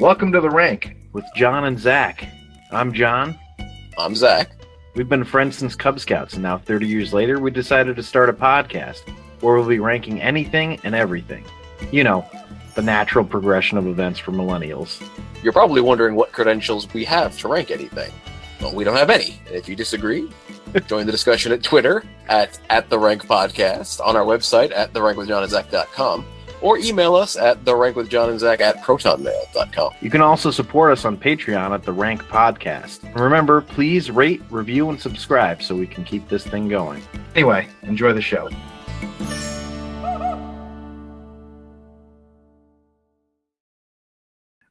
Welcome to the rank with John and Zac. I'm John. I'm Zac. We've been friends since Cub Scouts, and now 30 years later, we decided to start a podcast where we'll be ranking anything and everything. You know, the natural progression of events for millennials. You're probably wondering what credentials we have to rank anything. Well, we don't have any. And if you disagree, join the discussion at Twitter at, at the rank podcast, on our website at therankWithJohnandZach.com, or email us at the rank with John and Zac at protonmail.com. You can also support us on Patreon at the Rank Podcast. And remember, please rate, review, and subscribe so we can keep this thing going. Anyway, enjoy the show.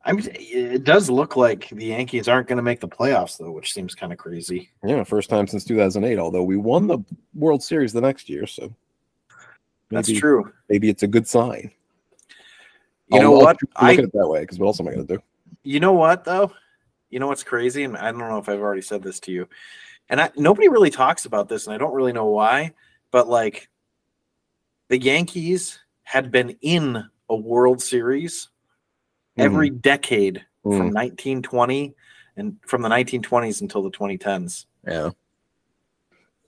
I mean, it does look like the Yankees aren't going to make the playoffs, though, which seems kind of crazy. Yeah, first time since 2008. Although we won the World Series the next year, so That's true. Maybe it's a good sign. You I'll- know I'll what? keep I at it that way because what else am I going to do? you know what though? You know what's crazy, and I don't know if I've already said this to you, and I, nobody really talks about this, and I don't really know why, but like the Yankees had been in a World Series every decade from Mm. 1920 and from the 1920s until the 2010s. Yeah.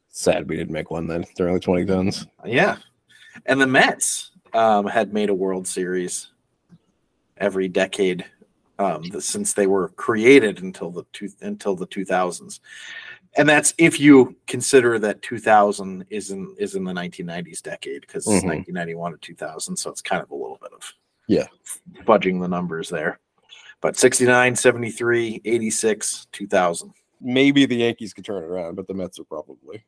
Sad we didn't make one then during the 2010s. Yeah, and the Mets um, had made a World Series every decade um, since they were created until the two, until the 2000s, and that's if you consider that 2000 is in is in the 1990s decade because it's Mhm. 1991 to 2000, so it's kind of a little bit of Yeah. fudging the numbers there. But 69, 73, 86, 2000. Maybe the Yankees could turn it around, but the Mets are probably.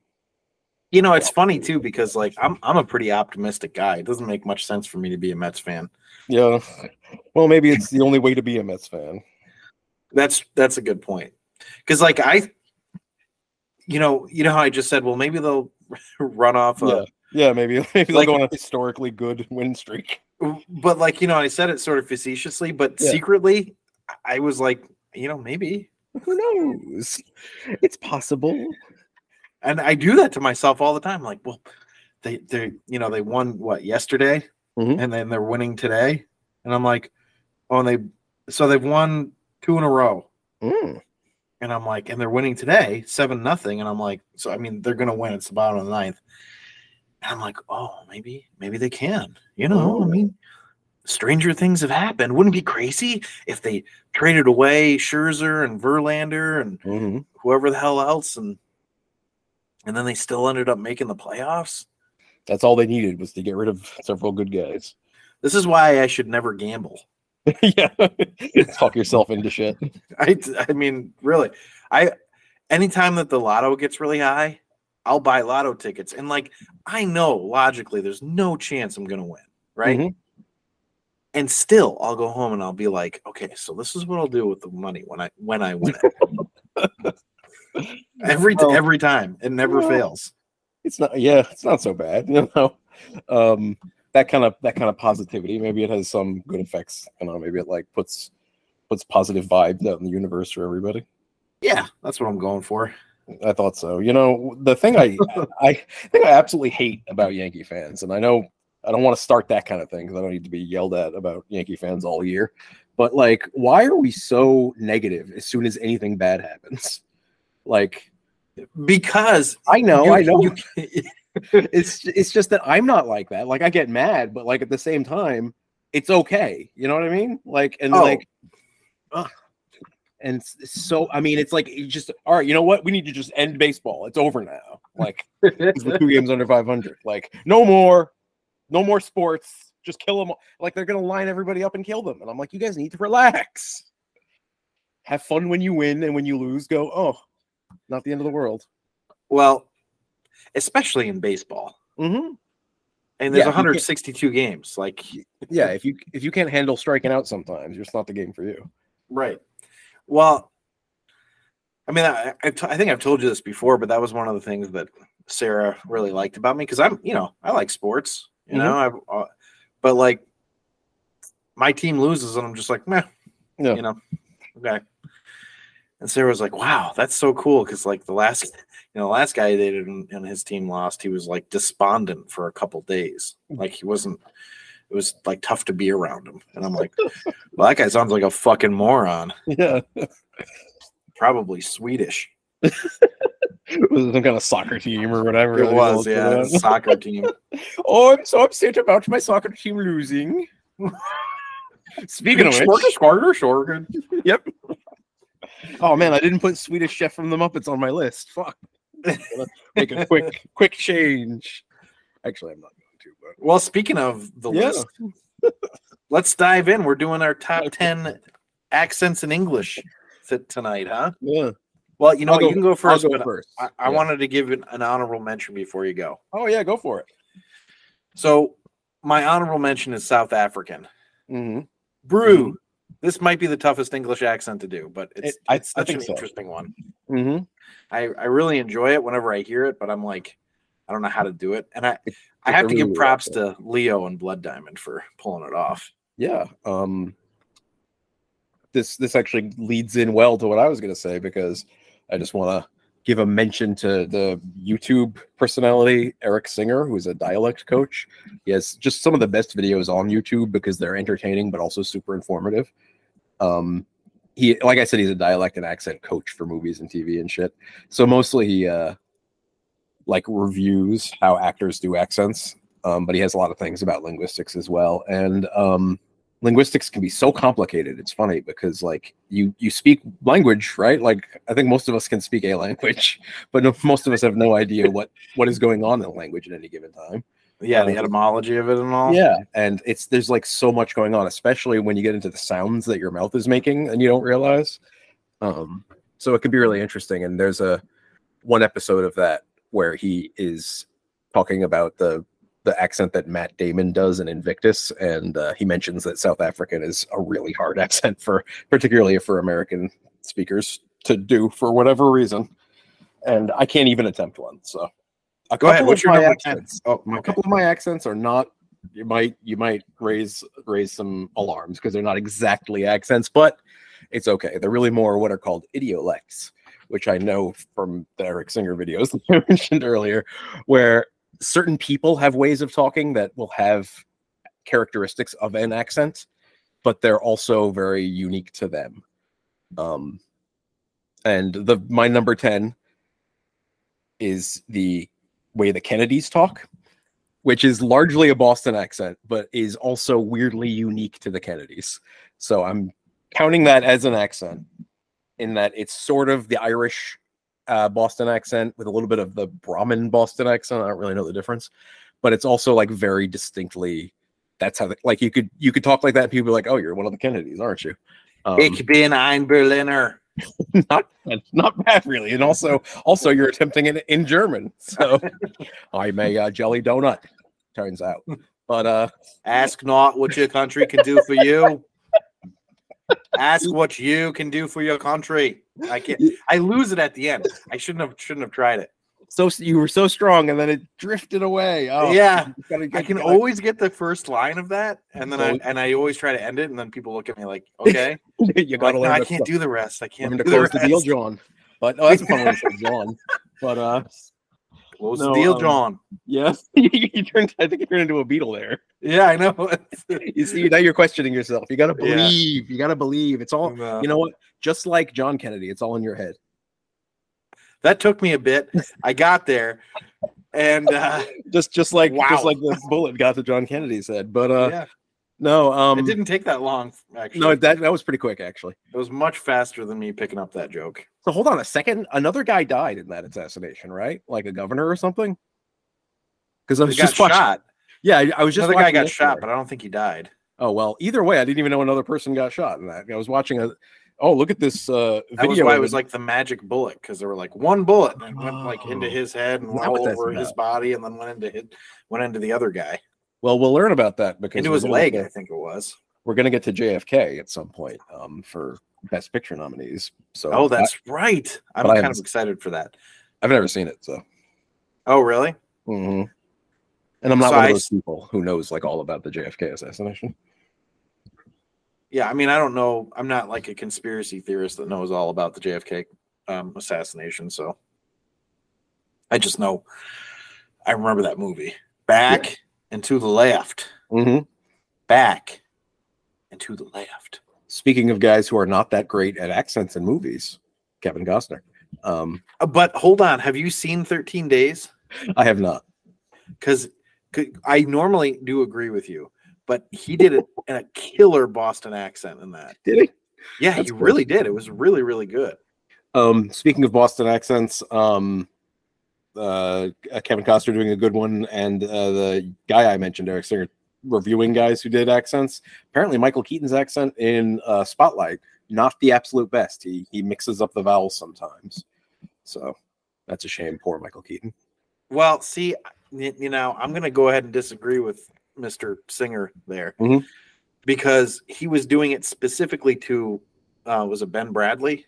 You know, it's funny too because like I'm I'm a pretty optimistic guy. It doesn't make much sense for me to be a Mets fan. Yeah. Well, maybe it's the only way to be a Mets fan. That's that's a good point. Because like I, you know, you know how I just said, well, maybe they'll run off. A, Yeah. Yeah, maybe maybe they'll Like- go on a historically good win streak. But like you know, I said it sort of facetiously, but Yeah. secretly, I was like, you know, maybe. Who knows? It's possible. And I do that to myself all the time. Like, well, they they you know they won what yesterday, Mhm. and then they're winning today, and I'm like, oh, and they so they've won two in a row. Mm. And I'm like, and they're winning today, seven nothing. And I'm like, so I mean, they're gonna win. It's the bottom of the ninth. And I'm like, oh, maybe, maybe they can. You know, I Oh. mean, stranger things have happened. Wouldn't it be crazy if they traded away Scherzer and Verlander and hmm whoever the hell else, and and then they still ended up making the playoffs? That's all they needed was to get rid of several good guys. This is why I should never gamble. yeah. Talk yourself into shit. I, I mean, really, I anytime that the lotto gets really high, I'll buy lotto tickets, and like I know logically, there's no chance I'm gonna win, right? Mhm. And still, I'll go home and I'll be like, okay, so this is what I'll do with the money when I when I win it. every Well, every time, it never well, fails. It's not yeah, it's not so bad. You know. Um that kind of that kind of positivity. Maybe it has some good effects. I don't know, maybe it like puts puts positive vibes out in the universe for everybody. Yeah, that's what I'm going for. I thought so. You know, the thing I I think I absolutely hate about Yankee fans, and I know I don't want to start that kind of thing because I don't need to be yelled at about Yankee fans all year. But like, why are we so negative as soon as anything bad happens? Like, Because I know, you- I know. you- it's it's just that I'm not like that. Like, I get mad, but like at the same time, it's okay. You know what I mean? Like, and Oh. like, ugh. and so I mean, it's like you just all right. You know what? We need to just end baseball. It's over now. Like we're two games under 500. Like, no more, no more sports. Just kill them. Like, they're gonna line everybody up and kill them. And I'm like, you guys need to relax. Have fun when you win, and when you lose, go. Oh, not the end of the world. well, especially in baseball, Mm-hmm. and there's Yeah, 162 games. Like, Yeah, if you if you can't handle striking out sometimes, it's not the game for you. Right. Well, I mean, I, I've t- I think I've told you this before, but that was one of the things that Sarah really liked about me because I'm, you know, I like sports, you know, I've, uh, but like my team loses and I'm just like, meh, Yeah. you know, okay. And Sarah was like, wow, that's so cool because like the last, you know, the last guy they dated and, his team lost, he was like despondent for a couple days, mm. like he wasn't. it was like tough to be around him. And I'm like, well, that guy sounds like a fucking moron. Yeah. Probably Swedish. was it some kind of soccer team or whatever. It was, yeah, soccer team. Oh, I'm so upset about my soccer team losing. Speaking of which, Squarter, Shorgan. yep. Oh man, I didn't put Swedish Chef from the Muppets on my list. Fuck. Make a quick, quick change. Actually, I'm not going to. But Well, speaking of the Yeah. list, let's dive in. We're doing our top 10 accents in English tonight, huh? yeah, Well, you know go- You can go I'll first. go but first. I, I Yeah. wanted to give an, an honorable mention before you go. Oh yeah, go for it. So, my honorable mention is South African. Mm-hmm. Brew. This might be the toughest English accent to do, but it's, It- I- it's such an so. interesting one. Mm-hmm. I, I really enjoy it whenever I hear it, but I'm like, I don't know how to do it. And I, I have to give props to Leo and Blood Diamond for pulling it off. Yeah. Um this this actually leads in well to what I was gonna say because I just wanna give a mention to the YouTube personality Erik Singer, who is a dialect coach. He has just some of the best videos on YouTube because they're entertaining but also super informative. Um he like I said, he's a dialect and accent coach for movies and TV and shit. So mostly he uh like reviews how actors do accents um, but he has a lot of things about linguistics as well. And um, linguistics can be so complicated. It's funny because like you you speak language, right? Like I think most of us can speak a language, but most of us have no idea what what is going on in a language at any given time. Yeah, the Um, etymology of it and all. Yeah, and it's there's like so much going on, especially when you get into the sounds that your mouth is making and you don't realize. Um, so it could be really interesting. And there's a one episode of that where he is talking about the the accent that Matt Damon does in Invictus, and uh, he mentions that South African is a really hard accent for, particularly for American speakers to do for whatever reason. And I can't even attempt one. So, a Go ahead. What's your my number 10? accents Oh, a okay. couple of my accents are not you might you might raise raise some alarms because they're not exactly accents but it's okay they're really more what are called idiolects which i know from the erik singer videos that i mentioned earlier where certain people have ways of talking that will have characteristics of an accent but they're also very unique to them um and the my number 10 is the way the Kennedys talk, which is largely a Boston accent, but is also weirdly unique to the Kennedys. So I'm counting that as an accent in that it's sort of the Irish uh, Boston accent with a little bit of the Brahmin Boston accent. I don't really know the difference, but it's also like very distinctly. That's how, the, like, you could you could talk like that. And people be like, "Oh, you're one of the Kennedys, aren't you?" Um, Ich bin ein Berliner. not bad, not bad really and also also you're attempting it in german so i'm a uh, jelly donut turns out but uh Ask not what your country can do for you. Ask what you can do for your country. I can't. I lose it at the end. I shouldn't have. Shouldn't have tried it. So you were so strong and then it drifted away. Oh yeah, gotta- I can gotta- always get the first line of that, and then I and I always try to end it, and then people look at me like, "Okay, you gotta no, learn I can't do the rest. I can't learn do to the close the deal john. But oh that's a fun one john. But uh Close No, the deal, um, John. yeah. You turned i think you turned into a beetle there. Yeah, I know. you see now you're questioning yourself. You gotta Yeah. believe. You gotta believe. It's all No. you know what? Just like john kennedy it's all in your head that took me a bit. I got there, and uh, just just like Wow. just like the bullet got to John Kennedy's head. But uh yeah, no, um it didn't take that long. Actually, no that that was pretty quick actually. it was much faster than me picking up that joke. So hold on a second. Another guy died in that assassination, right? Like a governor or something? Because I was just watching, shot. Yeah, I, I was just Another guy got shot, but I don't think he died. Oh well, either way, I didn't even know another person got shot in that. I was watching a oh look at this uh That video. was why it was like the magic bullet because there were like one bullet and it went like into Oh. his head and Is that all over his about? body and then went into his, went into the other guy well, we'll learn about that because into we're his leg. get- I think it was. we're gonna get to JFK at some point um for best picture nominees. So Oh, I- that's right. I'm but I kind of excited for that. I've never seen it, so Oh, really? Mhm. And I'm not So one of those s- people who knows like all about the JFK assassination. Yeah. I mean, I don't know. I'm not like a conspiracy theorist that knows all about the JFK um, assassination. So I just know I remember that movie. Back and to the left. hmm back and to the left. Speaking of guys who are not that great at accents in movies, Kevin Costner. Um, Uh, But hold on, have you seen 13 Days? I have not. Because I normally do agree with you, but he did it in a killer Boston accent in that. Did he? Yeah, That's he cool. really did. It was really, really good. Um, speaking of Boston accents, um, uh, Kevin Costner doing a good one, and uh, the guy I mentioned, Erik Singer, reviewing guys who did accents. Apparently, Michael Keaton's accent in uh, Spotlight not the absolute best. He he mixes up the vowels sometimes, so that's a shame. Poor Michael Keaton. Well, see, you know, I'm going to go ahead and disagree with Mr. Singer there Mhm. because he was doing it specifically to, uh, was it Ben Bradlee?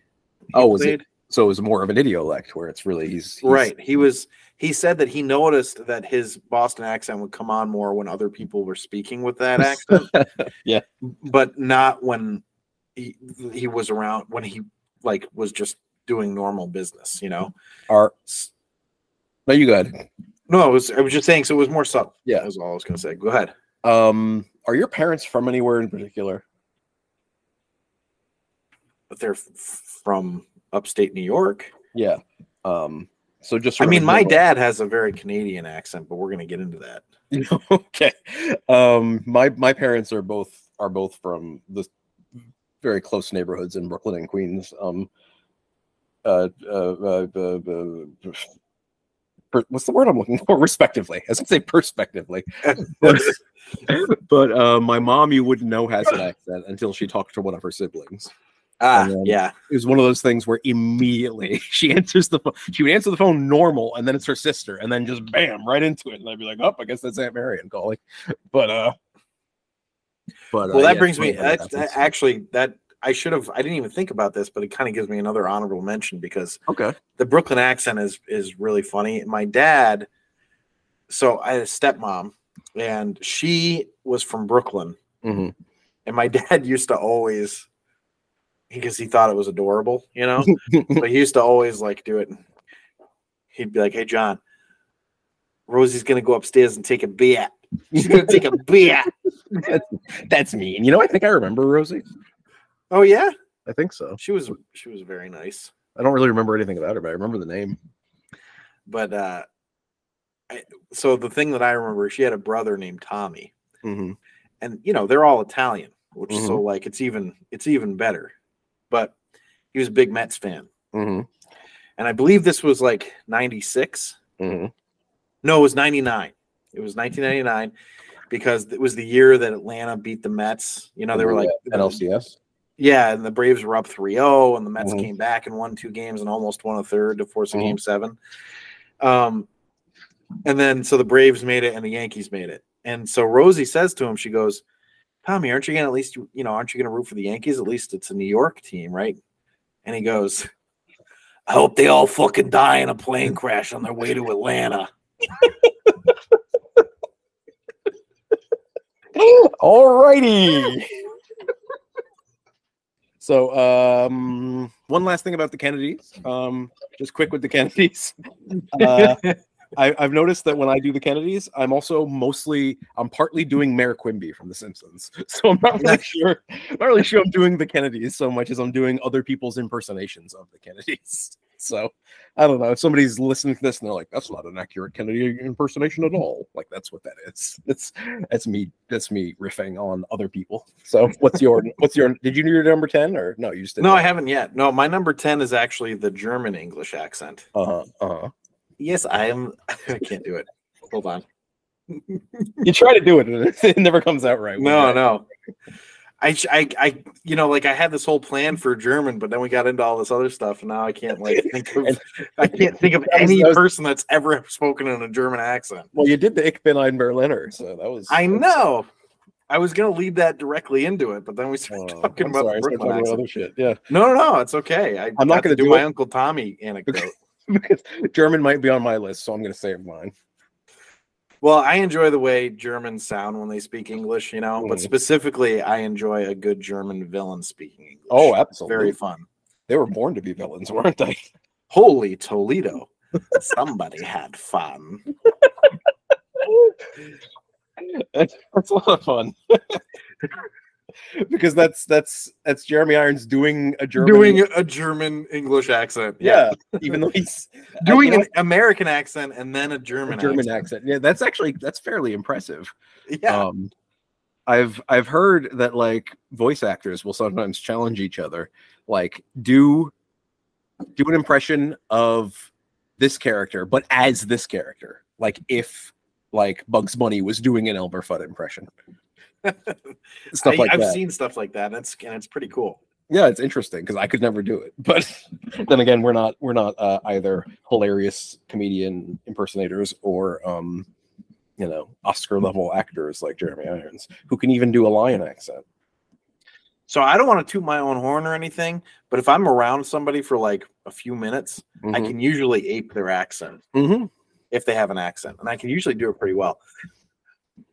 Oh, was it? So it was more of an idiolect where it's really he's, he's Right. He was, he said that he noticed that his Boston accent would come on more when other people were speaking with that accent. Yeah. But not when he, he was around, when he like was just doing normal business, you know? Are no, you good? No, it was, I was just saying, so it was more subtle. Yeah. That's all I was going to say. Go ahead. Um, are your parents from anywhere in particular? but they're f- from upstate New York. Yeah. Um. So just I mean, my dad has a very Canadian accent, but we're going to get into that. okay. Um. My my parents are both are both from the very close neighborhoods in Brooklyn and Queens. Um. Uh. uh, uh, uh, uh, per- what's the word I'm looking for? Respectively, I was gonna say perspectively. but but uh, my mom, you wouldn't know has an accent until she talked to one of her siblings. Ah, yeah. it was one of those things where immediately she answers the phone. She would answer the phone normal, and then it's her sister, and then just bam, right into it. And I'd be like, "Oh, I guess that's Aunt Marion calling." But uh, but Well, uh, that yeah, brings me. it's That's, that, actually, that I should have. I didn't even think about this, but it kind of gives me another honorable mention because okay. the Brooklyn accent is is really funny. My dad. So I had a stepmom, and she was from Brooklyn, hmm and my dad used to always because he thought it was adorable, you know. but he used to always like do it. He'd be like, "Hey, John, Rosie's gonna go upstairs and take a beer. She's gonna take a beer." That's mean. You know, I think I remember Rosie. Oh yeah, I think so. she was she was very nice. I don't really remember anything about her, but I remember the name. But uh, I, so the thing that I remember, she had a brother named Tommy, hmm and you know they're all Italian, which Mhm. so like it's even it's even better. But he was a big Mets fan, hmm and I believe this was like '96. hmm No, it was 99. It was 1999 because it was the year that Atlanta beat the Mets. You know, they were like, at NLCS. Yeah, and the Braves were up 3 0, and the Mets Mhm. came back and won two games and almost won a third to force a Mhm. game seven. Um, and then so the Braves made it and the Yankees made it. And so Rosie says to him, she goes, Tommy, aren't you going to at least, you know, aren't you going to root for the Yankees? At least it's a New York team, right? And he goes, I hope they all fucking die in a plane crash on their way to Atlanta. Alrighty. So, um, one last thing about the Kennedys. Um, just quick with the Kennedys. Uh, I, I've noticed that when I do the Kennedys, I'm also mostly I'm partly doing Mayor Quimby from The Simpsons. So I'm not really sure. I'm not really sure I'm doing the Kennedys so much as I'm doing other people's impersonations of the Kennedys. So I don't know if somebody's listening to this and they're like, "That's not an accurate Kennedy impersonation at all." Like that's what that is. It's that's me. That's me riffing on other people. So what's your what's your? Did you do your number ten or no? You just didn't No, I haven't yet. No, my number 10 is actually the German English accent. Uh huh. Uh huh. Yes, I am. I can't do it. Hold on. You try to do it and it, it never comes out right. No, no. I, I, I, you know, like I had this whole plan for German, but then we got into all this other stuff, and now I can't like think of, I can't think of any person that's ever spoken in a German accent. Well, you did the Ich bin ein Berliner, so that was. I know. I was gonna lead that directly into it, but then we started Oh, talking I'm about sorry, the Brooklyn talking about other shit. Yeah, No, no, no, it's okay. I, I'm not gonna do, do my. Uncle Tommy anecdote. because German might be on my list, so I'm going to save mine. Well, I enjoy the way Germans sound when they speak English, you know, but Mhm. specifically, I enjoy a good German villain speaking English. Oh, It's absolutely. very fun. They were born to be villains, weren't they? Holy Toledo. Somebody had fun. That's a lot of fun. because that's that's that's Jeremy Irons doing a German Doing a German English accent. yeah, even though he's Doing an American accent and then a a German, German accent. Yeah, that's actually that's fairly impressive. Yeah. Um, I've I've heard that like voice actors will sometimes challenge each other, like do do an impression of this character, but as this character. Like if like Bugs Bunny was doing an Elmer Fudd impression, stuff I, like I've that. seen stuff like that. That's and it's pretty cool. yeah, it's interesting because I could never do it. But then again, we're not we're not uh, either hilarious comedian impersonators or um, you know Oscar level actors like Jeremy Irons who can even do a lion accent. So I don't want to toot my own horn or anything, but if I'm around somebody for like a few minutes, I Mhm. can usually ape their accent Mhm. if they have an accent, and I can usually do it pretty well.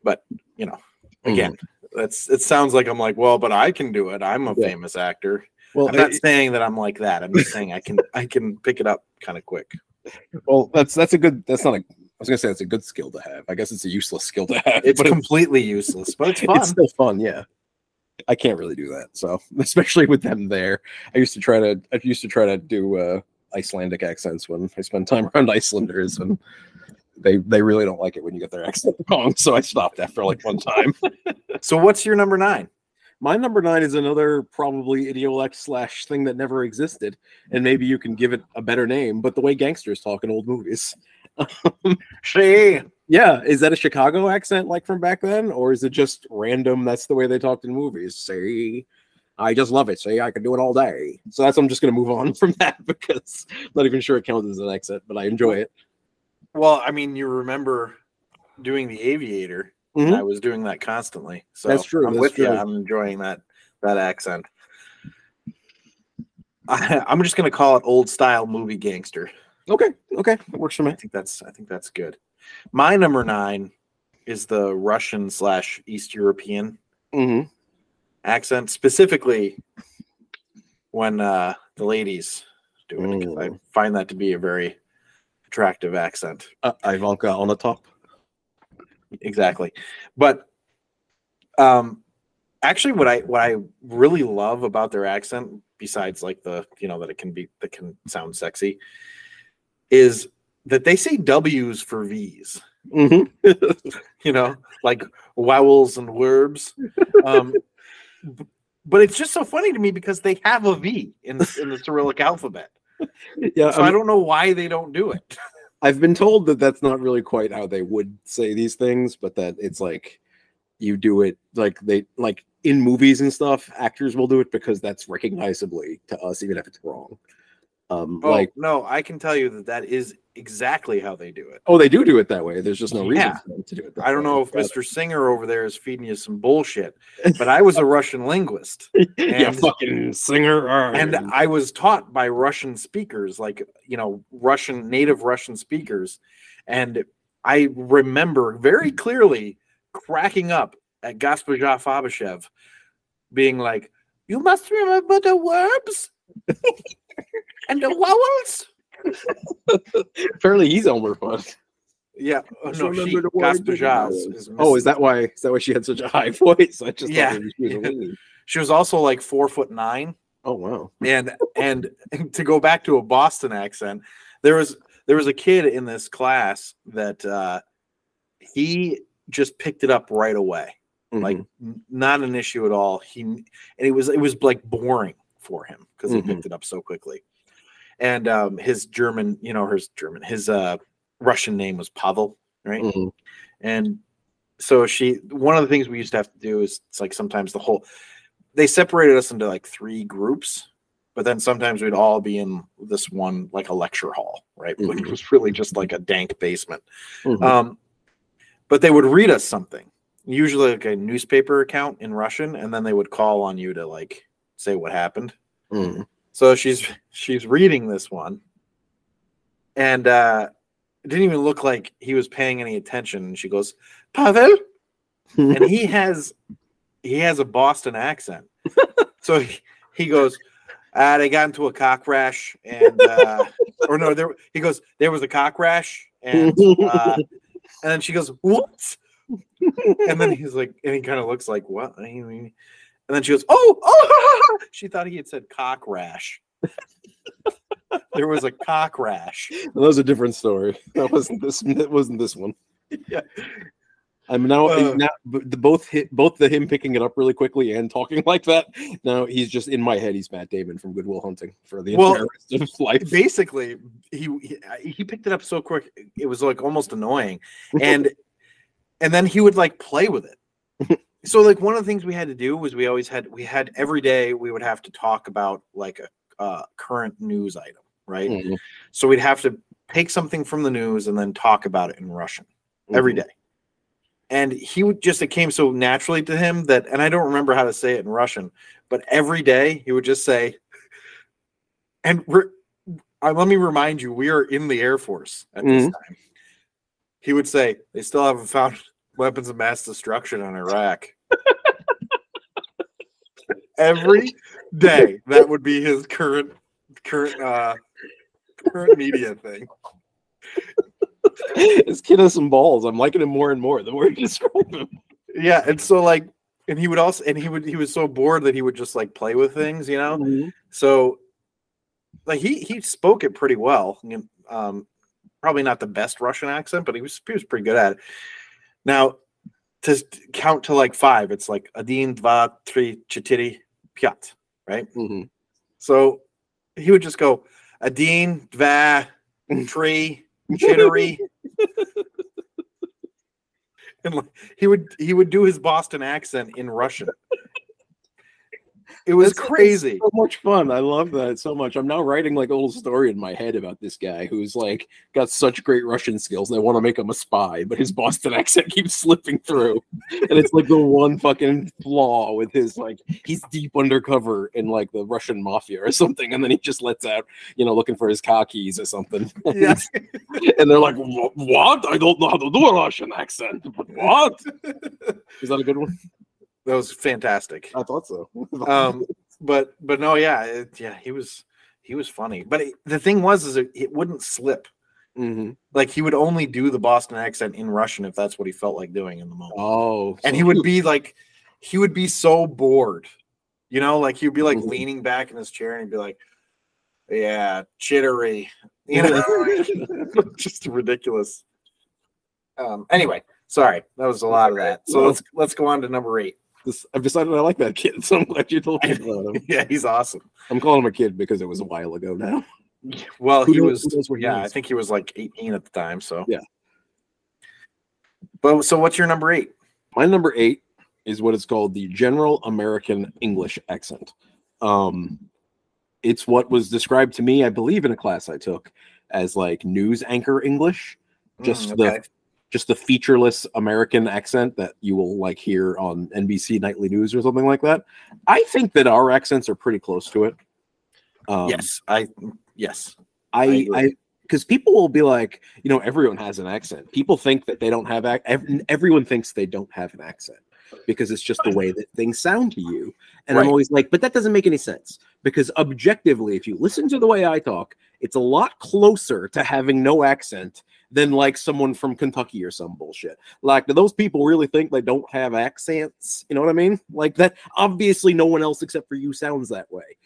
But you know, Again, that's it sounds like I'm like, well, but I can do it. I'm a Yeah. famous actor. Well, I'm not saying that I'm like that. I'm just saying I can I can pick it up kind of quick. well, that's that's a good. That's not a. I was gonna say that's a good skill to have. I guess it's a useless skill to have. It's completely useless, but it's fun. it's still fun. Yeah, I can't really do that. So especially with them there, I used to try to. I used to try to do uh, Icelandic accents when I spend time around Icelanders, and they they really don't like it when you get their accent wrong. So I stopped after like one time. so what's your number nine? My number nine is another probably idiolect slash thing that never existed, and maybe you can give it a better name. But the way gangsters talk in old movies. See, Yeah, is that a Chicago accent like from back then, or is it just random? That's the way they talked in movies. See, I just love it. See, I can do it all day. So that's I'm just gonna move on from that because I'm not even sure it counts as an accent, but I enjoy it. Well, I mean, you remember doing the Aviator. Mhm. I was doing that constantly. So That's true, I'm that's with you. I'm enjoying that that accent. I, I'm just gonna call it old style movie gangster. Okay, okay, that works for me. I think that's I think that's good. My number nine is the Russian slash East European hmm accent, specifically when uh, the ladies do it. 'cause I Mm. find that to be a very attractive accent. Uh, Ivanka on the top. exactly. But um actually what i what i really love about their accent besides like the you know that it can be that can sound sexy is that they say w's for v's. Hmm you know like vowels and verbs um but it's just so funny to me because they have a v in the, in the cyrillic alphabet yeah, so I i don't know why they don't do it I've been told that that's not really quite how they would say these things, but that it's like you do it like they like in movies and stuff. Actors will do it because that's recognizably to us, even if it's wrong. Um, oh like no i can tell you that that is exactly how they do it oh, they do do it that way. There's just no reason Yeah. for them to do it. I don't way. know if Mr. Singer over there is feeding you some bullshit, but I was a Russian linguist yeah, and- fucking singer. and I was taught by Russian speakers, like, you know, Russian, native Russian speakers. And I remember very clearly cracking up at Gaspaja Fabashev being like, You must remember the verbs and the vowels. apparently he's Elmer Fudd. Yeah, oh, no, remember she, the words and the Gaspaja vowels. is, is Oh, is that why? Is that why she had such a high voice? I just Yeah, thought she was yeah. lady. She was also like four foot nine. Oh wow. and and to go back to a Boston accent, there was there was a kid in this class that uh, he just picked it up right away, like Mhm. n- not an issue at all. He and it was it was like boring for him because he Mhm. picked it up so quickly. And um, his German, you know, his German, his uh, Russian name was Pavel, right? Mhm. And so she, one of the things we used to have to do is it's like sometimes the whole, they separated us into like three groups, but then sometimes we'd all be in this one, like a lecture hall, right? Which Mhm. was really just like a dank basement. Mhm. Um, but they would read us something, usually like a newspaper account in Russian, and then they would call on you to like say what happened. So she's she's reading this one, and uh, it didn't even look like he was paying any attention. And she goes, "Pavel," and he has he has a Boston accent. so he, he goes, uh, "They got into a cock rash, and uh, or no, there he goes, there was a cock rash, and uh, and then she goes, "What?" and then he's like, and he kind of looks like, what? I mean, and then she goes, oh, oh, she thought he had said cock rash. there was a cock rash. that was a different story. That wasn't this. That wasn't this one. Yeah. I'm now, Uh. now the both hit both the him picking it up really quickly and talking like that. Now he's just in my head. He's Matt Damon from Good Will Hunting for the Well, entire rest of his life. Basically, he, he he picked it up so quick, it was like almost annoying, and and then he would like play with it. So like one of the things we had to do was we always had we had every day we would have to talk about like a uh, current news item, right? Mhm. So we'd have to take something from the news and then talk about it in Russian every Mhm. day. And he would just, it came so naturally to him that, and I don't remember how to say it in Russian, but every day he would just say, and we're, uh, let me remind you, we are in the Air Force at this time. He would say, they still haven't found weapons of mass destruction on Iraq. every day, that would be his current, current, uh, current media thing. this kid has some balls. I'm liking him more and more the more you describe him. Yeah, and so like, and he would also, and he would, he was so bored that he would just like play with things, you know. So, like he he spoke it pretty well. Um, probably not the best Russian accent, but he was he was pretty good at it. Now, to count to like five, it's like adin, dva, tri, chitiri, piat, right? Mm-hmm. So he would just go adin, dva, tri, chitiri. and like, he would he would do his Boston accent in Russian. It was That's- crazy. so much fun. I love that so much. I'm now writing like a little story in my head about this guy who's like got such great Russian skills. They want to make him a spy, but his Boston accent keeps slipping through, and it's like the one fucking flaw with his like he's deep undercover in like the Russian mafia or something, and then he just lets out, you know, looking for his car keys or something. Yeah. and they're like, "What? I don't know how to do a Russian accent." But what? Is that a good one? That was fantastic. I thought so. Um, but but no, yeah, it, yeah, he was he was funny. But it, the thing was, is it, it wouldn't slip. Mhm. Like he would only do the Boston accent in Russian if that's what he felt like doing in the moment. Oh, and so he would be like, he would be so bored, you know, like he would be like Mhm. leaning back in his chair and he'd be like, "Yeah, chittery," you know, just ridiculous. Um. Anyway, sorry, that was a lot of that. So let's let's go on to number eight. This, I've decided I like that kid, so I'm glad you told me about him. Yeah, he's awesome. I'm calling him a kid because it was a while ago now. Well, Who he knows- was. who knows where he Yeah, I think he was like 18 at the time. So Yeah. But so, what's your number eight? My number eight is what is called the General American English accent. Um, it's what was described to me, I believe, in a class I took as like news anchor English, just Mm, the okay. Just the featureless American accent that you will like hear on NBC nightly news or something like that. I think that our accents are pretty close to it. Um, yes, I yes. I. I because people will be like, you know, everyone has an accent. People think that they don't have ac- ev- everyone thinks they don't have an accent because it's just the way that things sound to you. And I'm always like, but that doesn't make any sense because objectively, if you listen to the way I talk, it's a lot closer to having no accent than like someone from Kentucky or some bullshit. Like, do those people really think they don't have accents? You know what I mean? Like that. Obviously, no one else except for you sounds that way.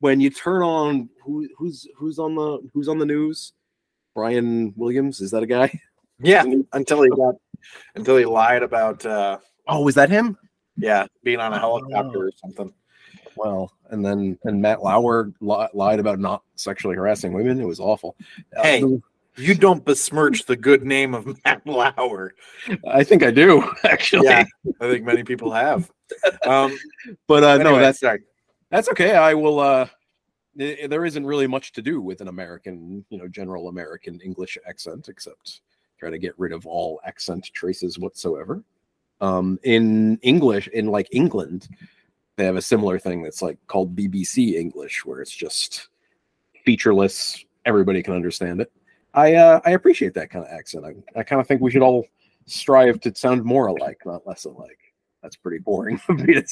When you turn on who who's who's on the who's on the news, Brian Williams is that a guy? Yeah, until he got until he lied about uh Oh, is that him? yeah being on a helicopter or something. Well, and then and Matt Lauer li- lied about not sexually harassing women. It was awful. Hey. Uh, You don't besmirch the good name of Matt Lauer. I think I do actually. Yeah, I think many people have. Um, But uh, no, that's sorry. that's okay. I will. uh th- There isn't really much to do with an American, you know, general American English accent, except try to get rid of all accent traces whatsoever. Um, in English, in like England, they have a similar thing that's like called BBC English, where it's just featureless. Everybody can understand it. I uh, I appreciate that kind of accent. I, I kind of think we should all strive to sound more alike, not less alike. That's pretty boring of me to,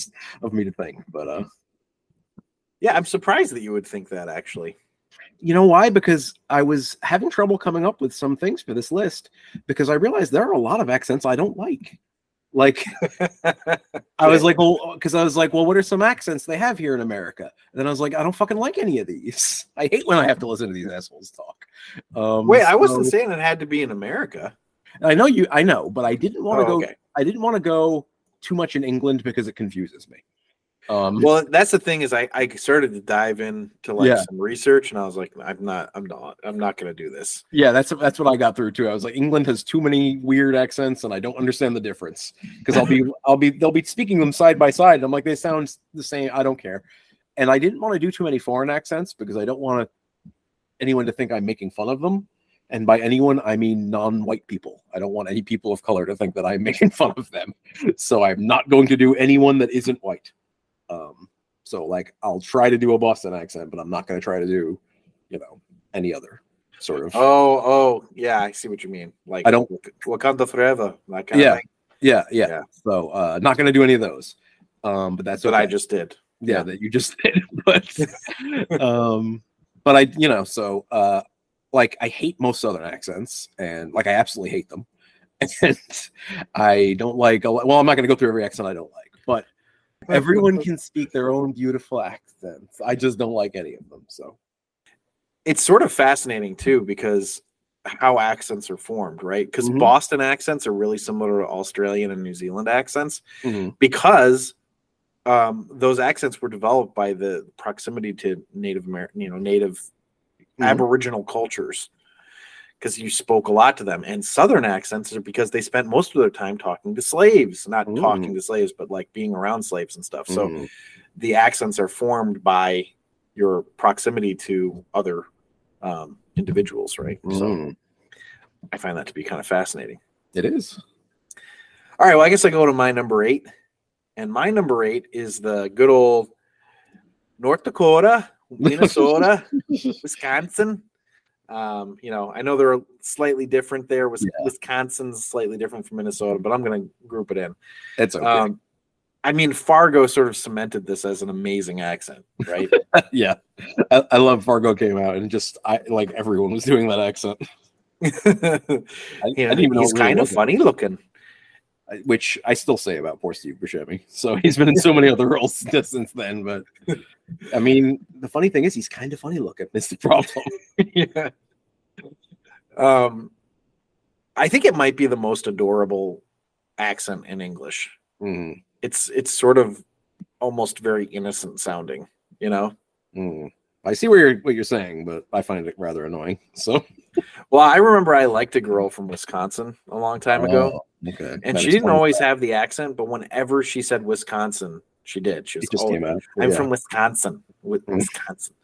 of me to think, but uh, Yeah, I'm surprised that you would think that actually. you know why? Because I was having trouble coming up with some things for this list because I realized there are a lot of accents I don't like. Like I was like, well, because I was like, well, what are some accents they have here in America? And then I was like, I don't fucking like any of these. I hate when I have to listen to these assholes talk. Um, Wait, I wasn't so- saying it had to be in America. I know you. I know, but I didn't want to Oh, go. okay. I didn't want to go too much in England because it confuses me. Um, Well, that's the thing is I, I started to dive into like Yeah. some research and I was like, I'm not, I'm not, I'm not going to do this. yeah, that's that's what I got through too. I was like, England has too many weird accents, and I don't understand the difference because I'll be, I'll be, they'll be speaking them side by side. And I'm like, they sound the same. I don't care. And I didn't want to do too many foreign accents because I don't want to, anyone to think I'm making fun of them. And by anyone, I mean non-white people. I don't want any people of color to think that I'm making fun of them. So I'm not going to do anyone that isn't white. Um, so like I'll try to do a Boston accent, but I'm not going to try to do, you know, any other sort of. Oh, oh, yeah, I see what you mean. Like I don't- Wak- Wakanda forever. That kind Yeah, of thing. yeah, yeah, Yeah. So uh, not going to do any of those. Um, but that's what I just did. yeah, yeah. that you just did. But um, but I you know so uh, like I hate most Southern accents and like I absolutely hate them, and I don't like. a lot- Well, I'm not going to go through every accent I don't like, but everyone can speak their own beautiful accents. I just don't like any of them. So It's sort of fascinating too because how accents are formed, right? Because Mhm. Boston accents are really similar to Australian and New Zealand accents mhm, because um, those accents were developed by the proximity to Native American, you know, Native Mhm. Aboriginal cultures. Because you spoke a lot to them, and Southern accents are because they spent most of their time talking to slaves, not Mm. talking to slaves, but like being around slaves and stuff. So mhm. the accents are formed by your proximity to other um, individuals, right? So Mhm. I find that to be kind of fascinating. it is. All right, well, I guess I go to my number eight, and my number eight is the good old North Dakota, Minnesota, Wisconsin. Um, you know, I know they're slightly different there. Wis- Yeah. Wisconsin's slightly different from Minnesota, but I'm going to group it in. It's okay. Um, I mean, Fargo sort of cemented this as an amazing accent, right? yeah, I, I love Fargo came out and just I like everyone was doing that accent. I, I didn't even know he's it really kind of funny looking. Which I still say about poor Steve Buscemi. So he's been in so many other roles since then. But I mean, the funny thing is, he's kind of funny looking. It's the problem. yeah. Um, I think it might be the most adorable accent in English. Mm, It's it's sort of almost very innocent sounding, you know. mm. I see what you're what you're saying, but I find it rather annoying. So Well, I remember I liked a girl from Wisconsin a long time ago, Oh, okay, and That she didn't always that. have the accent, but whenever she said Wisconsin, she did. She was It just "Oh, came out. I'm Yeah. from Wisconsin, with Mm. Wisconsin,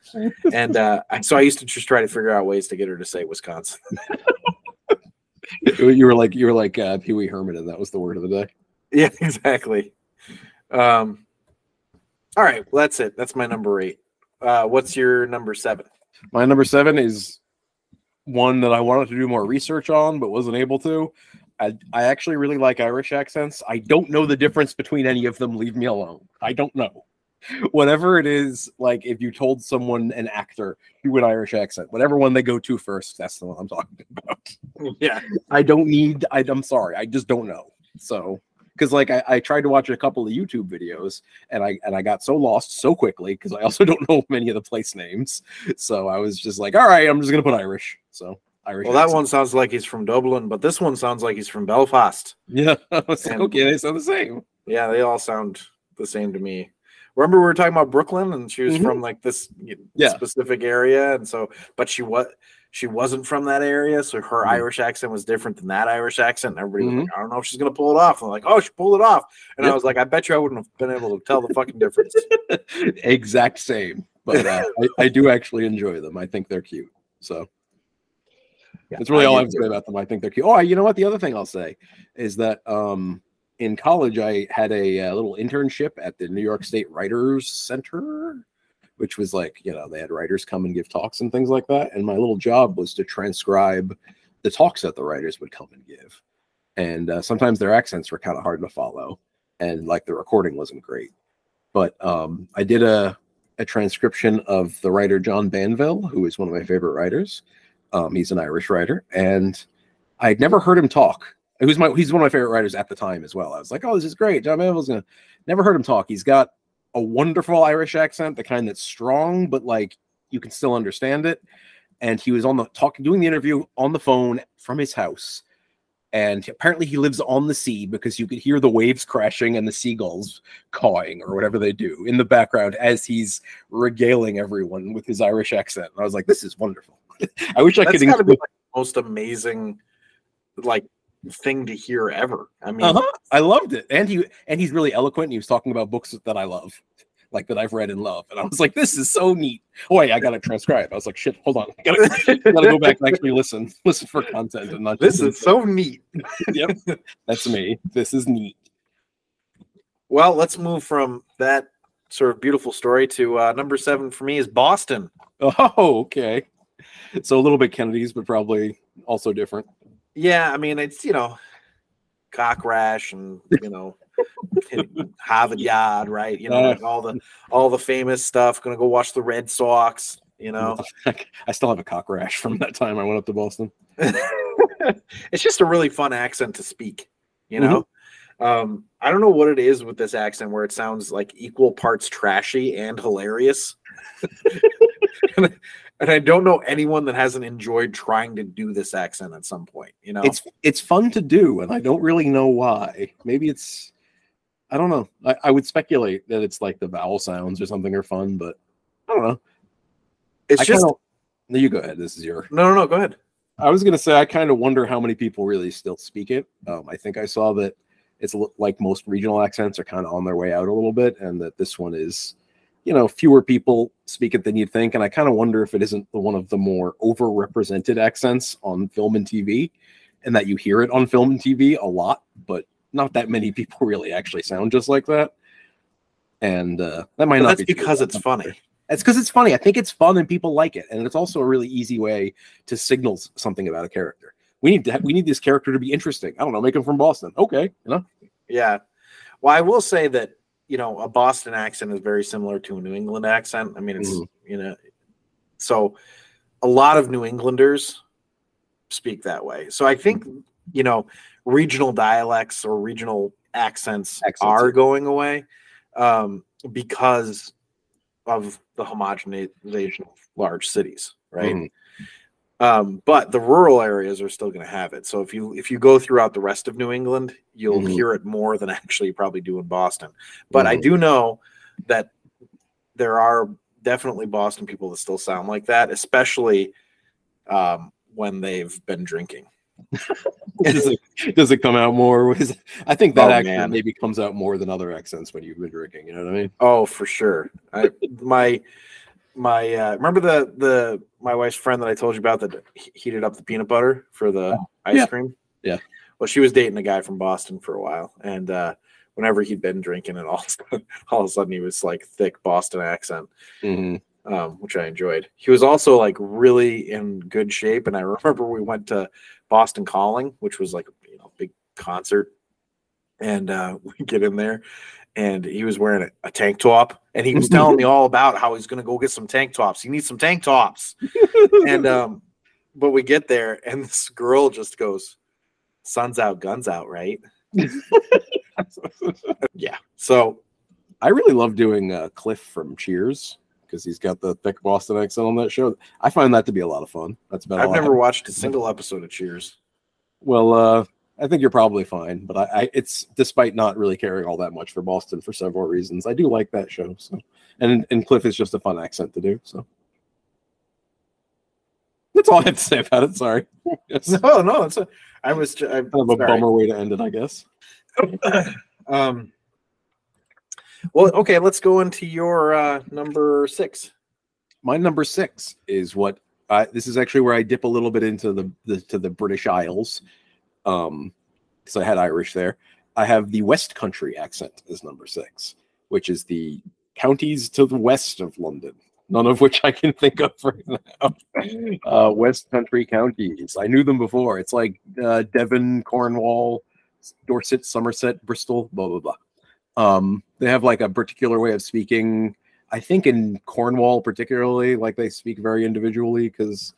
and uh, so I used to just try to figure out ways to get her to say Wisconsin. you were like you were like uh, Pee Wee Herman, and that was the word of the day. Yeah, exactly. Um, all right, well, that's it. That's my number eight. Uh, what's your number seven? My number seven is one that I wanted to do more research on, but wasn't able to. I, I actually really like Irish accents. I don't know the difference between any of them. Leave me alone. I don't know. Whatever it is, like if you told someone, an actor, do an Irish accent, whatever one they go to first, that's the one I'm talking about. Yeah, I don't need, I, I'm sorry, I just don't know. So, because like I, I tried to watch a couple of YouTube videos and I and I got so lost so quickly because I also don't know many of the place names. So I was just like, all right, I'm just gonna put Irish. So Irish. well, that one sounds like he's from Dublin, but this one sounds like he's from Belfast. Yeah. I was like, okay, they sound the same. Yeah, they all sound the same to me. Remember we were talking about Brooklyn, and she was Mhm. from like this Yeah. specific area, and so, but she was she wasn't from that area, so her Mhm. Irish accent was different than that Irish accent. And everybody was like, I don't know if she's gonna pull it off. I'm like, oh, she pulled it off, and I was like, I bet you I wouldn't have been able to tell the fucking difference. exact same. But uh, I, I do actually enjoy them. I think they're cute. So that's really I all I have to say about them. I think they're cute. Oh, you know what? The other thing I'll say is that um, in college I had a, uh little internship at the New York State Writers Center, which was like you know they had writers come and give talks and things like that. And my little job was to transcribe the talks that the writers would come and give. And uh, sometimes their accents were kind of hard to follow, and like the recording wasn't great. But um, I did a a transcription of the writer John Banville, who is one of my favorite writers. Um, he's an Irish writer, and I'd never heard him talk He was my he's one of my favorite writers at the time as well. I was like, oh, this is great. John Banville's gonna never heard him talk. He's got a wonderful Irish accent, the kind that's strong, but like you can still understand it. And he was on the talking, doing the interview on the phone from his house. And apparently he lives on the sea because you could hear the waves crashing and the seagulls cawing or whatever they do in the background as he's regaling everyone with his Irish accent. And I was like, this is wonderful. I wish I That's could gotta be like the most amazing like thing to hear ever. I mean, Uh-huh. I loved it, and he and he's really eloquent. And he was talking about books that I love, like that I've read and love, and I was like, "This is so neat." Oh wait, I gotta transcribe. I was like, "Shit, hold on, I gotta, I gotta go back and actually listen, listen for content and not this is so neat. yep, that's me. This is neat." Well, let's move from that sort of beautiful story to uh, number seven for me is Boston. Oh, okay. So a little bit Kennedy's, but probably also different. Yeah, I mean it's you know cock rash and you know Harvard Yard, right? You know like all the all the famous stuff. Gonna go watch the Red Sox. You know, I still have a cock rash from that time I went up to Boston. it's just a really fun accent to speak. You know, um, I don't know what it is with this accent where it sounds like equal parts trashy and hilarious. and, and I don't know anyone that hasn't enjoyed trying to do this accent at some point. You know, It's it's fun to do, and I don't really know why. Maybe it's I don't know. I, I would speculate that it's like the vowel sounds or something are fun, but I don't know. it's I just kinda, no, you go ahead. This is your. no, no, no. Go ahead. I was gonna say I kind of wonder how many people really still speak it. Um, I think I saw that it's like most regional accents are kind of on their way out a little bit, and that this one is, you know, fewer people speak it than you'd think. And I kind of wonder if it isn't the- one of the more overrepresented accents on film and TV, and that you hear it on film and TV a lot, but not that many people really actually sound just like that. And uh, that might But not that's be because it's funny. It's because it's funny. I think it's fun and people like it, and it's also a really easy way to signal something about a character. We need to ha- we need this character to be interesting. I don't know, make him from Boston. Okay, you know. Yeah. Well, I will say that you know a Boston accent is very similar to a New England accent. I mean, it's Mhm. you know, so a lot of New Englanders speak that way. So I think you know regional dialects or regional accents, Accents, are going away um, because of the homogenization of large cities, right? Mhm. Um, but the rural areas are still going to have it. So if you if you go throughout the rest of New England, you'll Mhm. hear it more than actually you probably do in Boston. But I Mhm. do know that there are definitely Boston people that still sound like that, especially um, when they've been drinking. does, it, does it come out more? I think that Oh, accent man. maybe comes out more than other accents when you've been drinking. You know what I mean? Oh, for sure. I, my my uh, remember the the my wife's friend that I told you about that heated up the peanut butter for the ice yeah. cream. Yeah. Well, she was dating a guy from Boston for a while, and uh, whenever he'd been drinking, and all of a sudden, all of a sudden he was like thick Boston accent, Mhm. um, which I enjoyed. He was also like really in good shape, and I remember we went to Boston Calling, which was like you know big concert, and uh, we get in there, and he was wearing a, a tank top, and he was telling me all about how he's gonna go get some tank tops. He needs some tank tops, and um, but we get there, and this girl just goes, "Sun's out, guns out, right?" Yeah. So I really love doing uh, Cliff from Cheers because he's got the thick Boston accent on that show. I find that to be a lot of fun. That's about I've never watched a single episode of Cheers. Well, uh, I think you're probably fine, but I, I it's despite not really caring all that much for Boston for several reasons. I do like that show. So, and and Cliff is just a fun accent to do. So that's all I have to say about it. Sorry, kind No, no, it's a. I was. ju- I'm of a sorry. bummer way to end it, I guess. um. Well, okay. Let's go into your uh, number six. My number six is what I, this is actually where I dip a little bit into the, the to the British Isles, um, because I had Irish there. I have the West Country accent as number six, which is the counties to the west of London. None of which I can think of right now. Uh, west Country counties. I knew them before. It's like uh, Devon, Cornwall, Dorset, Somerset, Bristol, blah blah blah. Um, they have like a particular way of speaking. I think in Cornwall, particularly, like they speak very individually because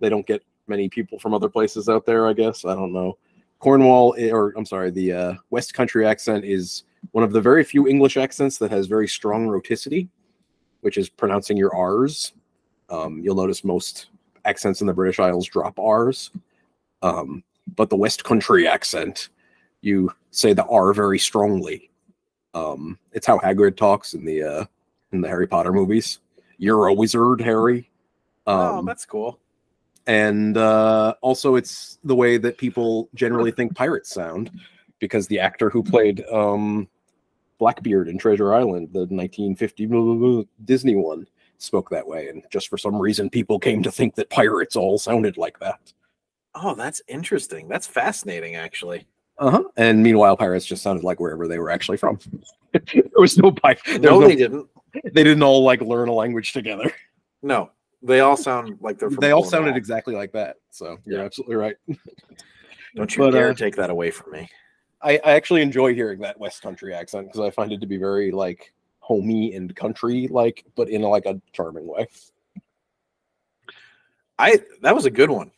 they don't get many people from other places out there. I guess I don't know. Cornwall, or I'm sorry, the uh, West Country accent is one of the very few English accents that has very strong rhoticity, which is pronouncing your R's. Um, you'll notice most accents in the British Isles drop R's, um, but the West Country accent, you say the R very strongly. Um, it's how Hagrid talks in the uh, in the Harry Potter movies. You're a wizard, Harry. oh, Um, that's cool. And uh, also it's the way that people generally think pirates sound because the actor who played um, blackbeard in treasure island the 1950 blah, blah, blah, disney one spoke that way and just for some reason people came to think that pirates all sounded like that Oh, that's interesting. That's fascinating, actually. uh-huh and meanwhile pirates just sounded like wherever they were actually from there was no pirate No, they didn't. they didn't all like learn a language together No, they all sound like they're. From they all Cornwall. sounded exactly like that so you're absolutely right Don't you but, dare uh, take that away from me. I, I actually enjoy hearing that West Country accent because I find it to be very like homey and country like, but in like a charming way. I that was a good one.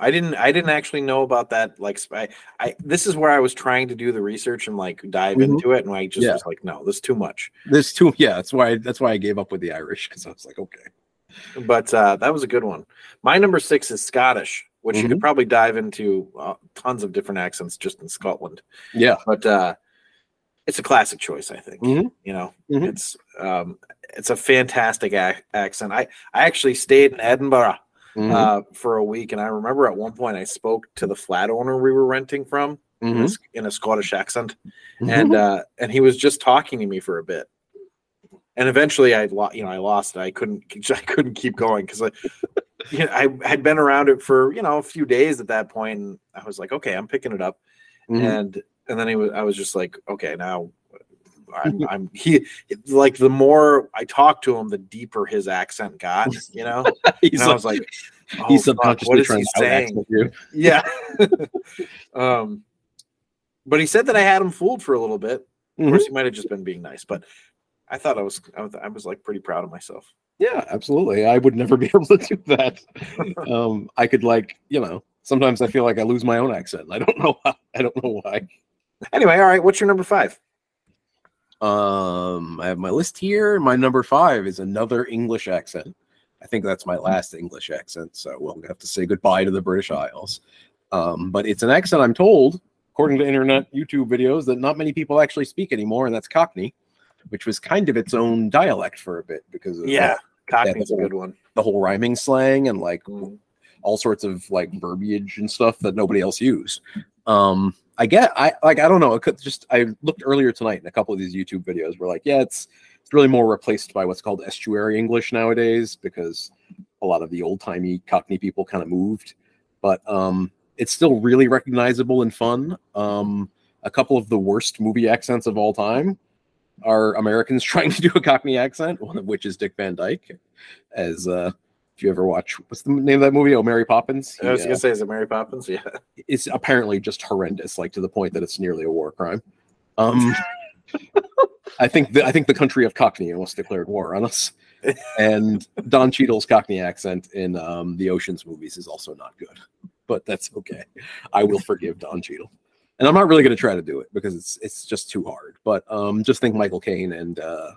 I didn't I didn't actually know about that. Like I, I this is where I was trying to do the research and like dive Mhm. into it, and I just Yeah. was like, no, this is too much. This too, yeah. That's why that's why I gave up with the Irish because I was like, okay, But uh, that was a good one. My number six is Scottish, which you Mm-hmm. could probably dive into uh, tons of different accents just in Scotland. yeah, But uh, it's a classic choice, I think. Mhm. You know, Mhm. it's um, it's a fantastic ac- accent. I I actually stayed in Edinburgh Mhm. uh, for a week, and I remember at one point I spoke to the flat owner we were renting from in, a, in a Scottish accent, and uh, and he was just talking to me for a bit, and eventually I lo- you know I lost it. I couldn't I couldn't keep going because I. You know, I had been around it for you know a few days at that point, and I was like, okay, I'm picking it up, Mhm. and and then he was, I was just like, okay, now I'm, I'm he like the more I talked to him, the deeper his accent got, you know. he's, And I was like, oh, he's subconsciously what is trying he to saying? you. Yeah. um, but he said that I had him fooled for a little bit. Of Mhm. course, he might have just been being nice, but I thought I was, I was, I was like pretty proud of myself. Yeah, absolutely. I would never be able to do that. um, I could like, you know, sometimes I feel like I lose my own accent. I don't know why. I don't know why. Anyway, all right, what's your number five? Um, I have my list here. My number five is another English accent. I think that's my last English accent, so we'll have to say goodbye to the British Isles. Um, but it's an accent I'm told, according to internet YouTube videos, that not many people actually speak anymore, and that's Cockney, which was kind of its own dialect for a bit because of Yeah, Cockney's a whole- good one. the whole rhyming slang and like Mm. all sorts of like verbiage and stuff that nobody else used. Um, I get, I like, I don't know. It could just, I looked earlier tonight and a couple of these YouTube videos were like, yeah, it's, it's really more replaced by what's called estuary English nowadays because a lot of the old timey Cockney people kind of moved, but um, it's still really recognizable and fun. Um, a couple of the worst movie accents of all time are Americans trying to do a Cockney accent, one of which is Dick Van Dyke. As uh, if you ever watch, what's the name of that movie? Oh, Mary Poppins. I was uh, gonna say, is it Mary Poppins? Yeah. it's apparently just horrendous, like to the point that it's nearly a war crime. Um, I think the, I think the country of Cockney almost declared war on us. And Don Cheadle's Cockney accent in um, the Ocean's movies is also not good, but that's okay. I will forgive Don Cheadle, and I'm not really going to try to do it because it's it's just too hard. But um, just think Michael Caine and uh,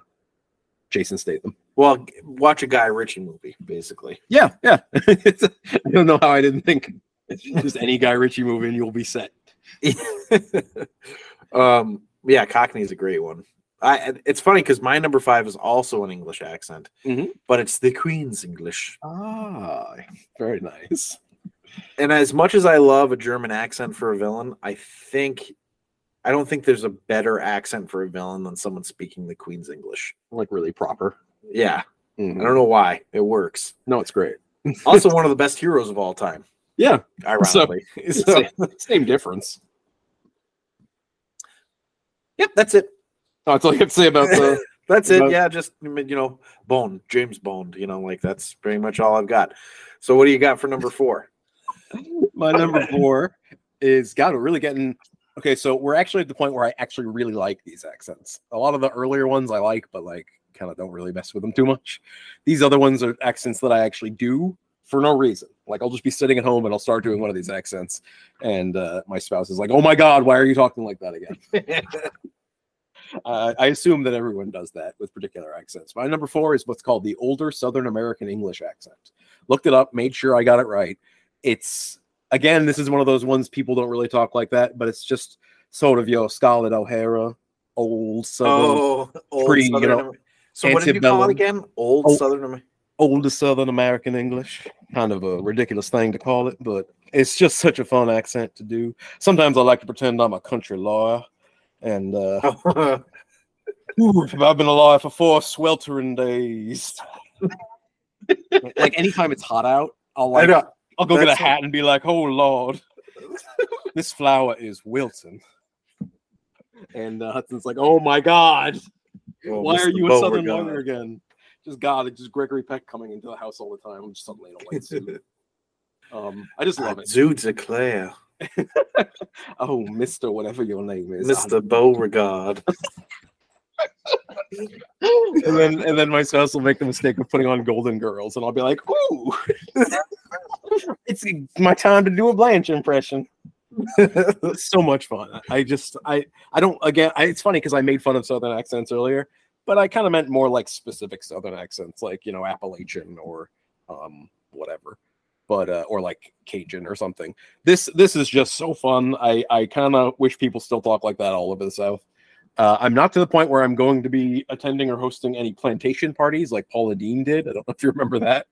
Jason Statham. Well, watch a Guy Ritchie movie, basically. Yeah, yeah. I don't know how I didn't think just any Guy Ritchie movie and you'll be set. um, yeah, Cockney is a great one. I it's funny because my number five is also an English accent, Mhm. but it's the Queen's English. Ah, very nice. And as much as I love a German accent for a villain, I think I don't think there's a better accent for a villain than someone speaking the Queen's English. Like really proper. Yeah, Mhm. I don't know why it works. No, it's great. Also, one of the best heroes of all time, Yeah, ironically. it's So, the same difference. yep, that's it. Oh, That's all I have to say about the. That's it. But- Yeah, just you know, Bone, James Bond, You know, like that's pretty much all I've got. So, what do you got for number four? My number four is God. We're really getting okay. So we're actually at the point where I actually really like these accents. A lot of the earlier ones I like, but like kind of don't really mess with them too much. These other ones are accents that I actually do for no reason. Like I'll just be sitting at home and I'll start doing one of these accents, and uh, my spouse is like, "Oh my god, why are you talking like that again?" uh, I assume that everyone does that with particular accents. My number four is what's called the older Southern American English accent. Looked it up, made sure I got it right. It's again, this is one of those ones people don't really talk like that, but it's just sort of your Scarlett O'Hara, old Southern, oh, old Pre, you know, So what did you call it again? Old Oh. Southern Amer- older Southern American English. Kind of a ridiculous thing to call it, but it's just such a fun accent to do. Sometimes I like to pretend I'm a country lawyer, and uh, Ooh, I've been a lawyer for four sweltering days. like anytime it's hot out, I'll I like know. I'll go get a hat and be like, "Oh Lord, this flower is wilting." And uh, Hudson's like, "Oh my God, Oh, why Mr. are you a Southern Beauregard. lawyer again?" Just God, it's just Gregory Peck coming into the house all the time. I'm just suddenly in a white suit. Um, I just love it. Zoot Eclair, Oh, Mister, whatever your name is, Mr. Beauregard. and then and then my spouse will make the mistake of putting on Golden Girls, and I'll be like, "Ooh, it's my time to do a Blanche impression." So much fun. I just I I don't again. I, it's funny because I made fun of Southern accents earlier, but I kind of meant more like specific Southern accents, like you know Appalachian or um whatever, but uh, or like Cajun or something. This this is just so fun. I I kind of wish people still talk like that all over the South. Uh, I'm not to the point where I'm going to be attending or hosting any plantation parties like Paula Deen did. I don't know if you remember that.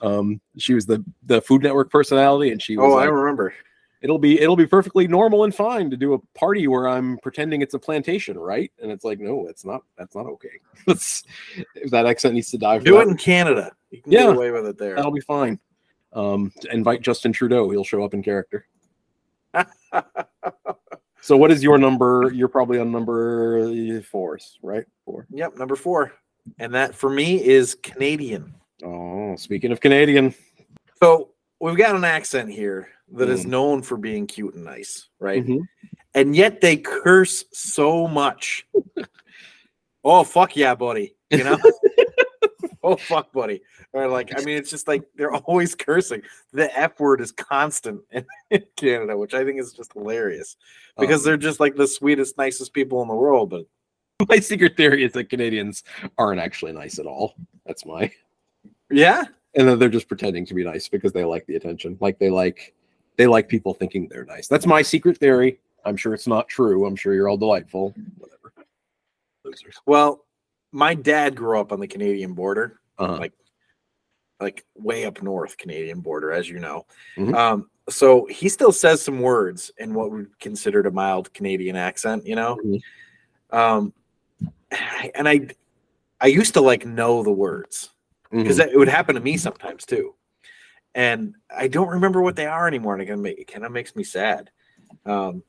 Um, she was the the Food Network personality, and she was Oh, I remember. it'll be it'll be perfectly normal and fine to do a party where I'm pretending it's a plantation, right? And it's like, no, it's not. That's not okay. That's if that accent needs to die. For Do that, it in Canada. You can Yeah. get away with it there. That'll be fine. Um, invite Justin Trudeau; he'll show up in character. So, what is your number? You're probably on number four, right? Four. Yep, number four. And that for me is Canadian. Oh, speaking of Canadian, So we've got an accent here that is Mm. known for being cute and nice, right? Mhm. And yet they curse so much. oh fuck yeah, buddy. You know? oh fuck, buddy. Or like, I mean, it's just like they're always cursing. The F word is constant in, in Canada, which I think is just hilarious. Because Um, they're just like the sweetest, nicest people in the world, but my secret theory is that Canadians aren't actually nice at all. That's my yeah. and then they're just pretending to be nice because they like the attention like they like they like people thinking they're nice that's my secret theory i'm sure it's not true i'm sure you're all delightful whatever losers Well, my dad grew up on the Canadian border. uh-huh. like like way up north Canadian border, as you know. Mhm. Um, so he still says some words in what we considered a mild Canadian accent, you know. Mhm. Um, and I, I used to like know the words because Mhm. it would happen to me sometimes too, and I don't remember what they are anymore, and it, it kind of makes me sad. Um,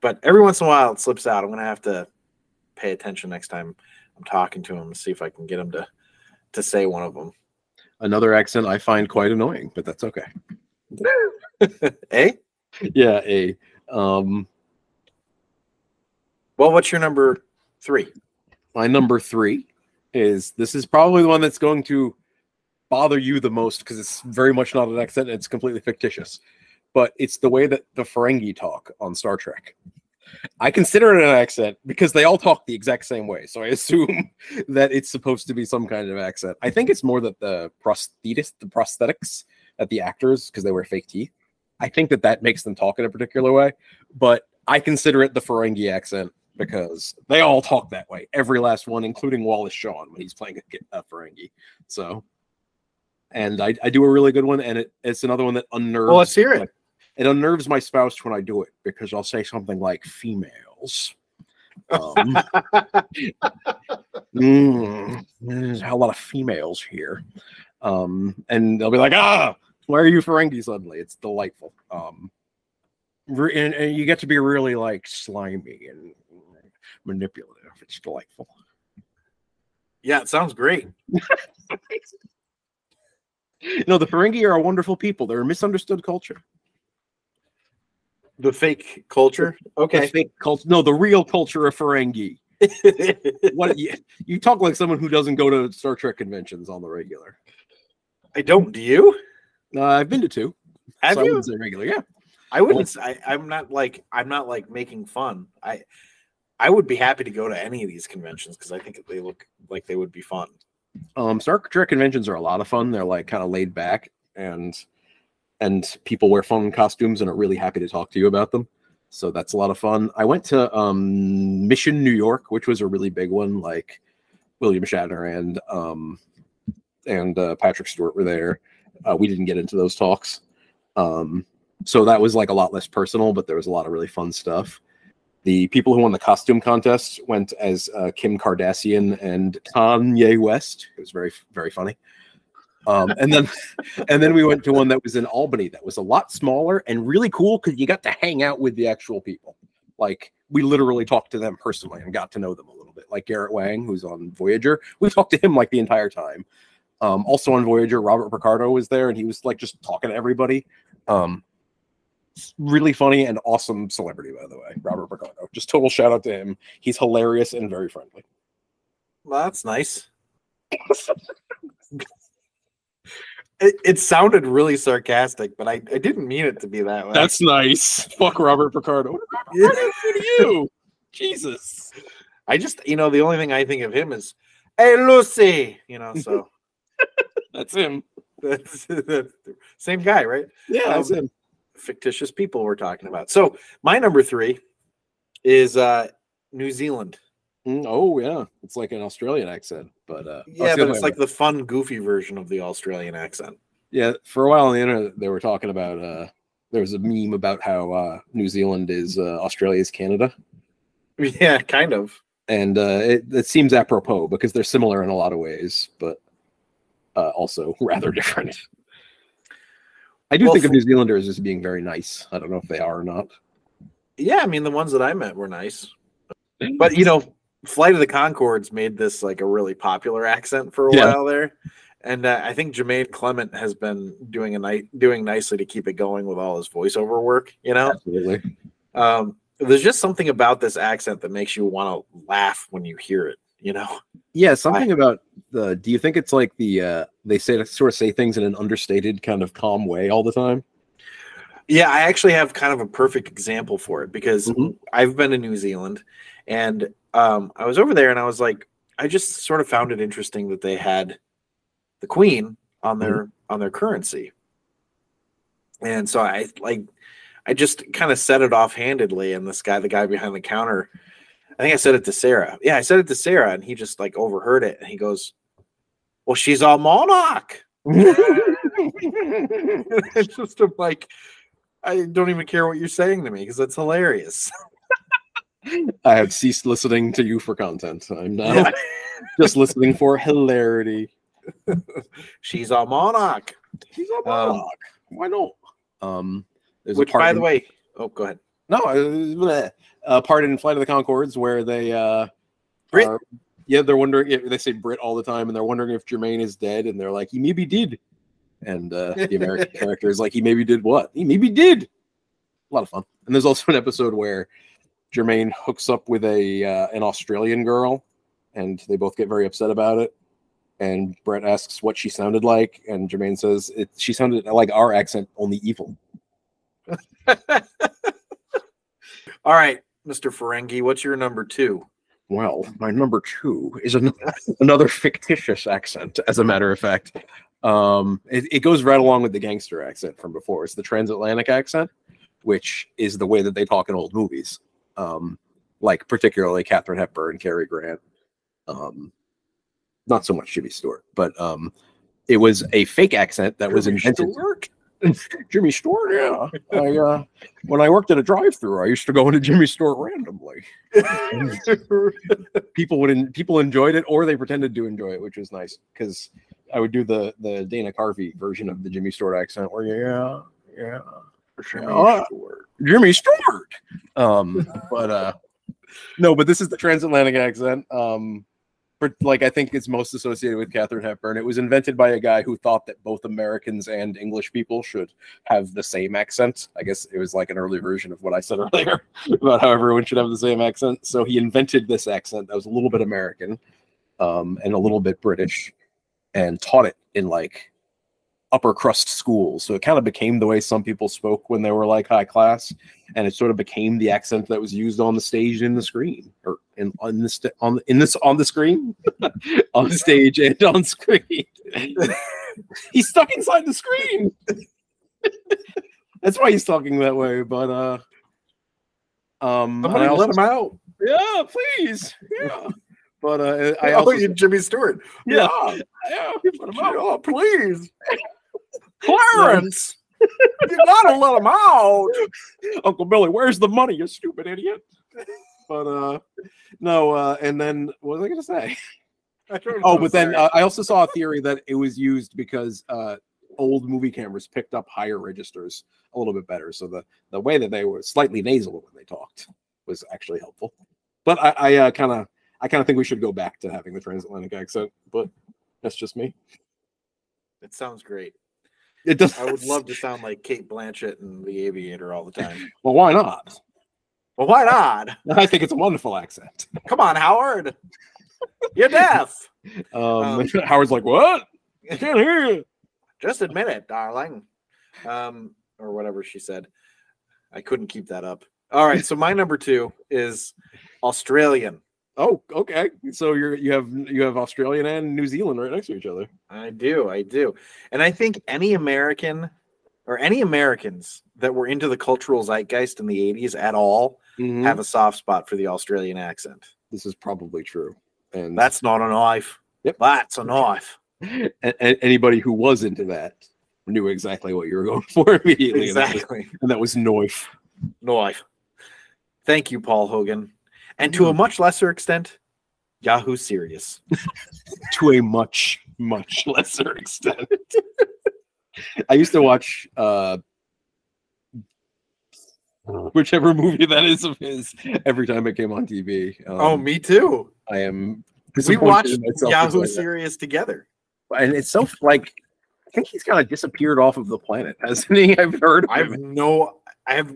but every once in a while it slips out. I'm gonna have to pay attention next time I'm talking to him to see if I can get him to to say one of them. another accent i find quite annoying but that's okay eh? yeah a um Well, what's your number three? my number three is this is probably the one that's going to bother you the most because it's very much not an accent it's completely fictitious but it's the way that the ferengi talk on star trek i consider it an accent because they all talk the exact same way so i assume that it's supposed to be some kind of accent i think it's more that the prosthetists the prosthetics that the actors because they wear fake teeth i think that that makes them talk in a particular way but i consider it the ferengi accent because they all talk that way. Every last one, including Wallace Shawn when he's playing a, a Ferengi. So, and I, I do a really good one, and it, it's another one that unnerves. Well, let's hear it. like, it unnerves my spouse when I do it because I'll say something like females. Um, mm, there's a lot of females here, um, and they'll be like, "Ah, why are you Ferengi suddenly?" It's delightful. Um, and, and you get to be really like slimy and manipulative. It's delightful. Yeah, it sounds great. No, the Ferengi are a wonderful people. They're a misunderstood culture. The fake culture. The Okay. fake culture. No, the real culture of Ferengi. What you, you talk like someone who doesn't go to Star Trek conventions on the regular. I don't. Do you? Uh, I've been to two. Have so I you? wouldn't say regular. Yeah. I wouldn't. s- I, am not like I'm not like making fun. I I would be happy to go to any of these conventions because I think they look like they would be fun. Um, Star Trek conventions are a lot of fun. They're like kind of laid back and and people wear fun costumes and are really happy to talk to you about them. So that's a lot of fun. I went to um Mission New York, which was a really big one. Like William Shatner and um and uh, Patrick Stewart were there. Uh, we didn't get into those talks. Um, so that was like a lot less personal, but there was a lot of really fun stuff. The people who won the costume contest went as uh, Kim Kardashian and Kanye West. It was very, very funny. Um, and then, and then we went to one that was in Albany that was a lot smaller and really cool because you got to hang out with the actual people. Like we literally talked to them personally and got to know them a little bit. Like Garrett Wang, who's on Voyager, we talked to him like the entire time. Um, also on Voyager, Robert Picardo was there and he was like just talking to everybody. Um, really funny and awesome celebrity, by the way, Robert Picardo. Just total shout out to him. He's hilarious and very friendly. Well, that's nice. it, it sounded really sarcastic, but I, I didn't mean it to be that way. That's nice. Fuck Robert Picardo. What do to you? Jesus. I just you know the only thing I think of him is, hey Lucy, you know. So That's him. that's, that's same guy, right? Yeah, that's Um, him. Fictitious people we're talking about. So my number three is uh New Zealand. Mm, oh yeah, it's like an Australian accent, but uh, Yeah, but it's way like the fun, goofy version of the Australian accent. Yeah, for a while on the internet, they were talking about. uh There was a meme about how uh New Zealand is uh, Australia's Canada, Yeah, kind of. and uh it, it seems apropos because they're similar in a lot of ways, but uh, also rather different. I do Well, think of New Zealanders as being very nice. I don't know if they are or not. Yeah, I mean the ones that I met were nice. But you know, Flight of the Conchords made this like a really popular accent for a Yeah. while there. And uh, I think Jermaine Clement has been doing a night doing nicely to keep it going with all his voiceover work, you know? Absolutely. Um, there's just something about this accent that makes you want to laugh when you hear it, you know? Yeah, something about the. Do you think it's like the uh they say sort of say things in an understated kind of calm way all the time? Yeah, I actually have kind of a perfect example for it because Mhm. I've been to New Zealand and um, I was over there and I was like, I just sort of found it interesting that they had the Queen on their on their currency. And so I like I just kind of said it offhandedly, and this guy, the guy behind the counter, I think I said it to Sarah. Yeah, I said it to Sarah, and he just like overheard it and he goes, Well, she's a monarch. it's just I'm like, I don't even care what you're saying to me because it's hilarious. I have ceased listening to you for content. I'm now Yeah. just listening for hilarity. She's a monarch. He's a Um, monarch. Why not? Um, there's Which, a part by in- the way, oh, go ahead. no, uh, a part in Flight of the Conchords where they uh, Brit. are- yeah, they're wondering. If, they say Brit all the time, and they're wondering if Jermaine is dead, and they're like, he maybe did. And uh, the American character is like, he maybe did what? He maybe did. A lot of fun. And there's also an episode where Jermaine hooks up with a uh, an Australian girl, and they both get very upset about it. And Bret asks what she sounded like, and Jermaine says it, she sounded like our accent, only evil. All right, Mr. Ferengi, what's your number two? Well, my number two is an, another fictitious accent, as a matter of fact. Um, it, it goes right along with the gangster accent from before. It's the transatlantic accent, which is the way that they talk in old movies, um, like particularly Katharine Hepburn, Cary Grant. Um, not so much Jimmy Stewart, but um, it was a fake accent that was Jimmy invented. Stewart? Jimmy Stewart, yeah. I, uh, when I worked at a drive-through, I used to go into Jimmy Stewart randomly people would en- people enjoyed it or they pretended to enjoy it, which was nice because I would do the the Dana Carvey version of the Jimmy Stewart accent, where yeah, yeah, Jimmy Yeah. Stewart. Jimmy Stewart. Um, but uh, no, but this is the transatlantic accent. Um, but like I think it's most associated with Katharine Hepburn. It was invented by a guy who thought that both Americans and English people should have the same accent. I guess it was like an early version of what I said earlier about how everyone should have the same accent. So he invented this accent that was a little bit American um, and a little bit British, and taught it in like upper crust schools. So it kind of became the way some people spoke when they were like high class, and it sort of became the accent that was used on the stage and the screen, or in on the st- on the- in this on the screen, on stage and on screen. he's stuck inside the screen. That's why he's talking that way. But uh, um, Somebody I also- let him out. yeah, please, yeah. But uh, I oh, also Jimmy Stewart. yeah, Yeah, yeah, let him out. Oh, please. Clarence, you gotta let him out. Uncle Billy, where's the money, you stupid idiot? But uh no, uh and then what was I gonna say? I Oh, know, but then uh, I also saw a theory that it was used because uh old movie cameras picked up higher registers a little bit better. So the the way that they were slightly nasal when they talked was actually helpful. But I, I uh, kind of I kind of think we should go back to having the transatlantic accent, but that's just me. it sounds great. It does. I would love to sound like Cate Blanchett and The Aviator all the time. Well, why not? Well, why not? I think it's a wonderful accent. Come on, Howard. You're deaf. Um, Um, Howard's like, "What? I can't hear you." Just admit it, darling. Um, or whatever she said. I couldn't keep that up. All right, so my number two is Australian. Oh, okay. So you're you have you have Australian and New Zealand right next to each other. I do, I do. And I think any American or any Americans that were into the cultural zeitgeist in the 80s at all Mhm. have a soft spot for the Australian accent. This is probably true. And That's not a knife. Yep. That's a knife. a- a- anybody who was into that knew exactly what you were going for immediately. and that was- Exactly. And that was Noif. Knife. Thank you, Paul Hogan. And to a much lesser extent, Yahoo Serious. to a much much lesser extent. I used to watch uh whichever movie that is of his every time it came on TV. Um, oh, me too. I am. We watched in myself Yahoo for doing Serious together. and it's so like I think he's kind of disappeared off of the planet, hasn't he? I've heard. I've no, I have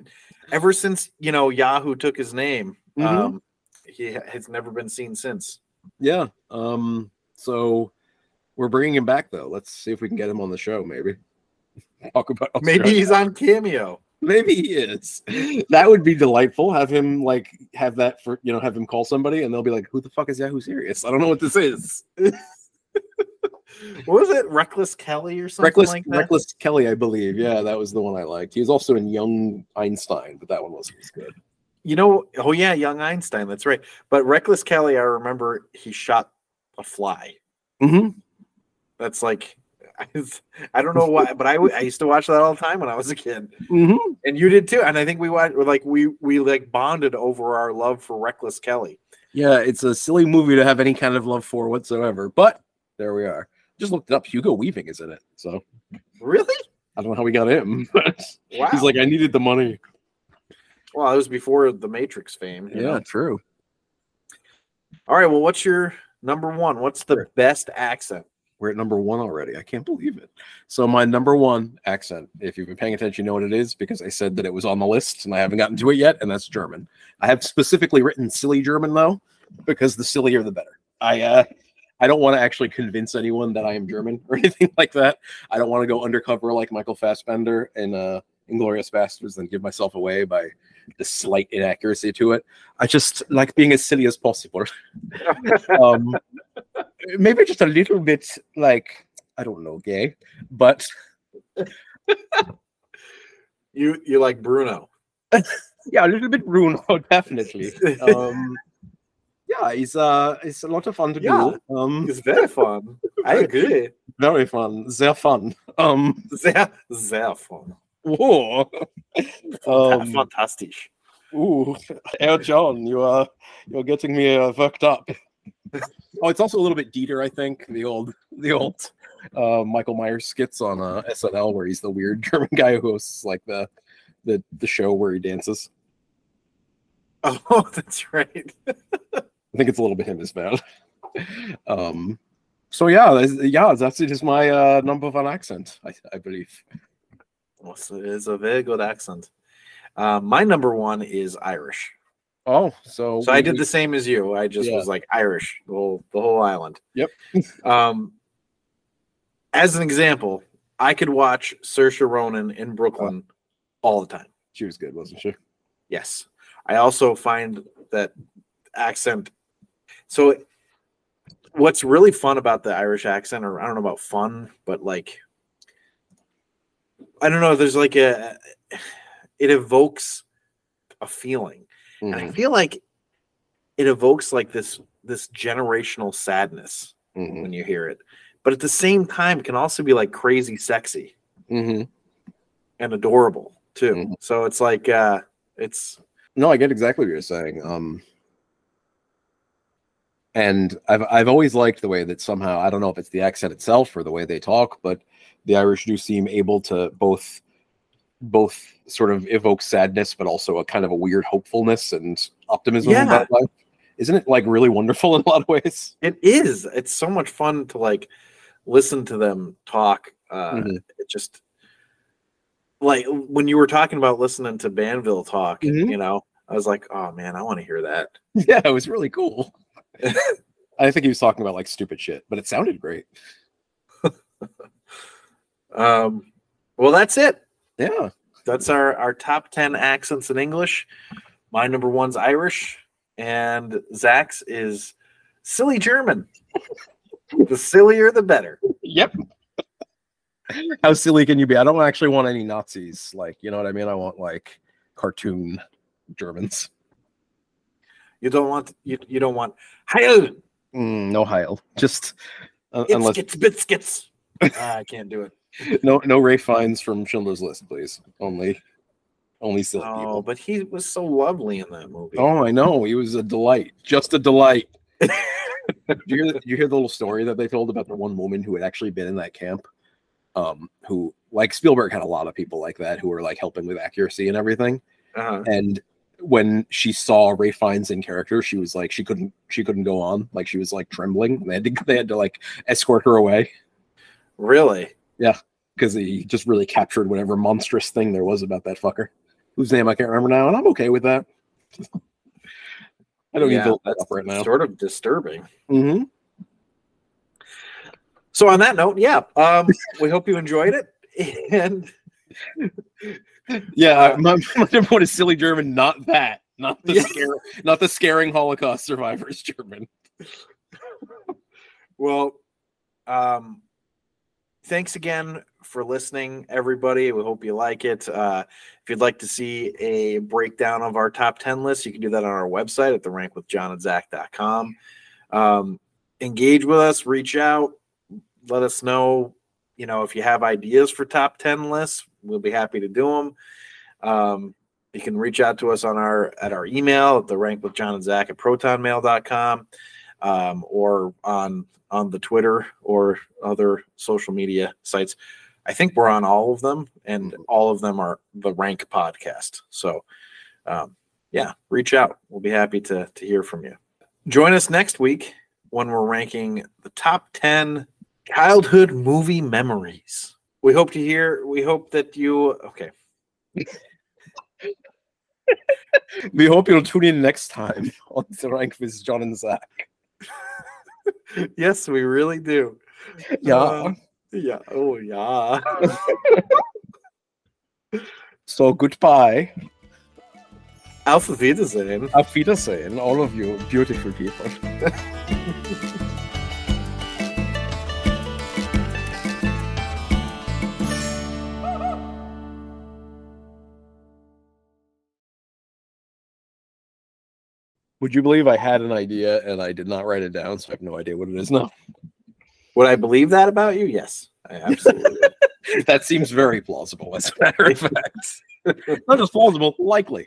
ever since you know Yahoo took his name. Mhm. Um, he has never been seen since. Yeah. Um. So we're bringing him back though. Let's see if we can get him on the show. Maybe talk about Maybe he's on Cameo. Maybe he is. That would be delightful. Have him like have that for you know have him call somebody and they'll be like, "Who the fuck is Yahoo Serious? I don't know what this is." What was it? Reckless Kelly or something Reckless like that? Reckless Kelly, I believe. Yeah, that was the one I liked. He was also in Young Einstein, but that one wasn't as good. You know, oh yeah, Young Einstein. That's right. But Reckless Kelly, I remember he shot a fly. Mm-hmm. That's like, I, don't know why, but I, I used to watch that all the time when I was a kid, Mm-hmm. and you did too. And I think we watched, like we we like bonded over our love for Reckless Kelly. Yeah, it's a silly movie to have any kind of love for whatsoever, but there we are. Just looked it up. Hugo Weaving is in it, so Really? I don't know how we got him. But Wow. He's like, I needed the money. Well, it was before the Matrix fame. Yeah, know? true. All right. Well, what's your number one? What's the best accent? We're at number one already. I can't believe it. So my number one accent, if you've been paying attention, you know what it is because I said that it was on the list and I haven't gotten to it yet, and that's German. I have specifically written silly German though, because the sillier the better. I uh I don't want to actually convince anyone that I am German or anything like that. I don't want to go undercover like Michael Fassbender in uh Inglourious Basterds and give myself away by the slight inaccuracy to it. I just like being as silly as possible. um, maybe just a little bit like I don't know, gay, but You you like Bruno? yeah, a little bit Bruno, definitely. Um, yeah, it's uh, it's a lot of fun to Yeah. do. Um, It's very fun. I agree. very fun, sehr fun. Um, Sehr, sehr fun. Whoa. um, Fantastic. ooh, Herr John, you are you're getting me uh, worked up. oh, it's also a little bit Dieter, I think. The old, the old uh, Michael Myers skits on uh, SNL, where he's the weird German guy who hosts like the the the show where he dances. Oh, that's right. I think it's a little bit him as well. um, so yeah, that's- yeah, that's it. Is my uh, number one accent, I, I believe. Well, so it is a very good accent. Um, my number one is Irish. Oh, so So I did the same as you. I just Yeah. was like Irish, the whole the whole island. Yep. um, as an example, I could watch Saoirse Ronan in Brooklyn all the time. She was good, wasn't she? Yes. I also find that accent. So, what's really fun about the Irish accent, or I don't know about fun, but like, I don't know, there's like a, it evokes a feeling. And I Mhm, feel like it evokes like this this generational sadness mhm, when you hear it. But at the same time, it can also be like crazy sexy mhm. and adorable too. Mhm. So it's like uh it's No, I get exactly what you're saying. Um, and I've I've always liked the way that somehow I don't know if it's the accent itself or the way they talk, but the Irish do seem able to both both sort of evoke sadness, but also a kind of a weird hopefulness and optimism Yeah. about life. Isn't it like really wonderful in a lot of ways? it is. It's so much fun to like listen to them talk. Uh Mhm. it just like when you were talking about listening to Banville talk, Mhm. you know, I was like, oh man, I want to hear that. Yeah, it was really cool. I think he was talking about like stupid shit, but it sounded great. Um well that's it. Yeah. that's our our top 10 accents in english my number one's irish and zac's is silly german the sillier the better Yep. How silly can you be? I don't actually want any Nazis. Like, you know what I mean? I want like cartoon Germans. You don't want you, you don't want Heil, Mm, no Heil. Just uh, it's unless gets biscuits Ah, i can't do it no no Ralph Fiennes from Schindler's List, please. Only only silly oh people. but he was so lovely in that movie Oh, I know. He was a delight. Just a delight. did, you hear, you hear the little story that they told about the one woman who had actually been in that camp? Um, who like Spielberg had a lot of people like that who were like helping with accuracy and everything. uh-huh. and when she saw Ralph Fiennes in character, she was like she couldn't she couldn't go on. Like she was like trembling. They had to they had to like escort her away really Yeah, because he just really captured whatever monstrous thing there was about that fucker. Whose name I can't remember now, and I'm okay with that. I don't Yeah, need to that's up right now. sort of disturbing hmm so on that note yeah um we hope you enjoyed it and Yeah, my, number one is silly German, not that, not the scare, not the scaring Holocaust survivors German. Well, um, thanks again for listening, everybody. We hope you like it. Uh, if you'd like to see a breakdown of our top 10 list, you can do that on our website at the rankwithjohnandzac.com. Um, engage with us, reach out, let us know, you know, if you have ideas for top 10 lists, we'll be happy to do them. Um, you can reach out to us on our at our email at the rank with John and Zac at protonmail.com um, or on on the Twitter or other social media sites. I think we're on all of them, and all of them are the Rank Podcast. So, um, yeah, reach out. We'll be happy to to hear from you. Join us next week when we're ranking the top ten childhood movie memories. We hope to hear. We hope that you. Okay. We hope you'll tune in next time on the rank with John and Zac. Yes, we really do. Yeah. Uh, yeah. Oh, yeah. So goodbye. Auf Wiedersehen. Auf Wiedersehen, all of you beautiful people. Would you believe I had an idea and I did not write it down, so I have no idea what it is now? Would I believe that about you? Yes, I absolutely. that seems very plausible, as a matter of fact. Not just plausible, likely.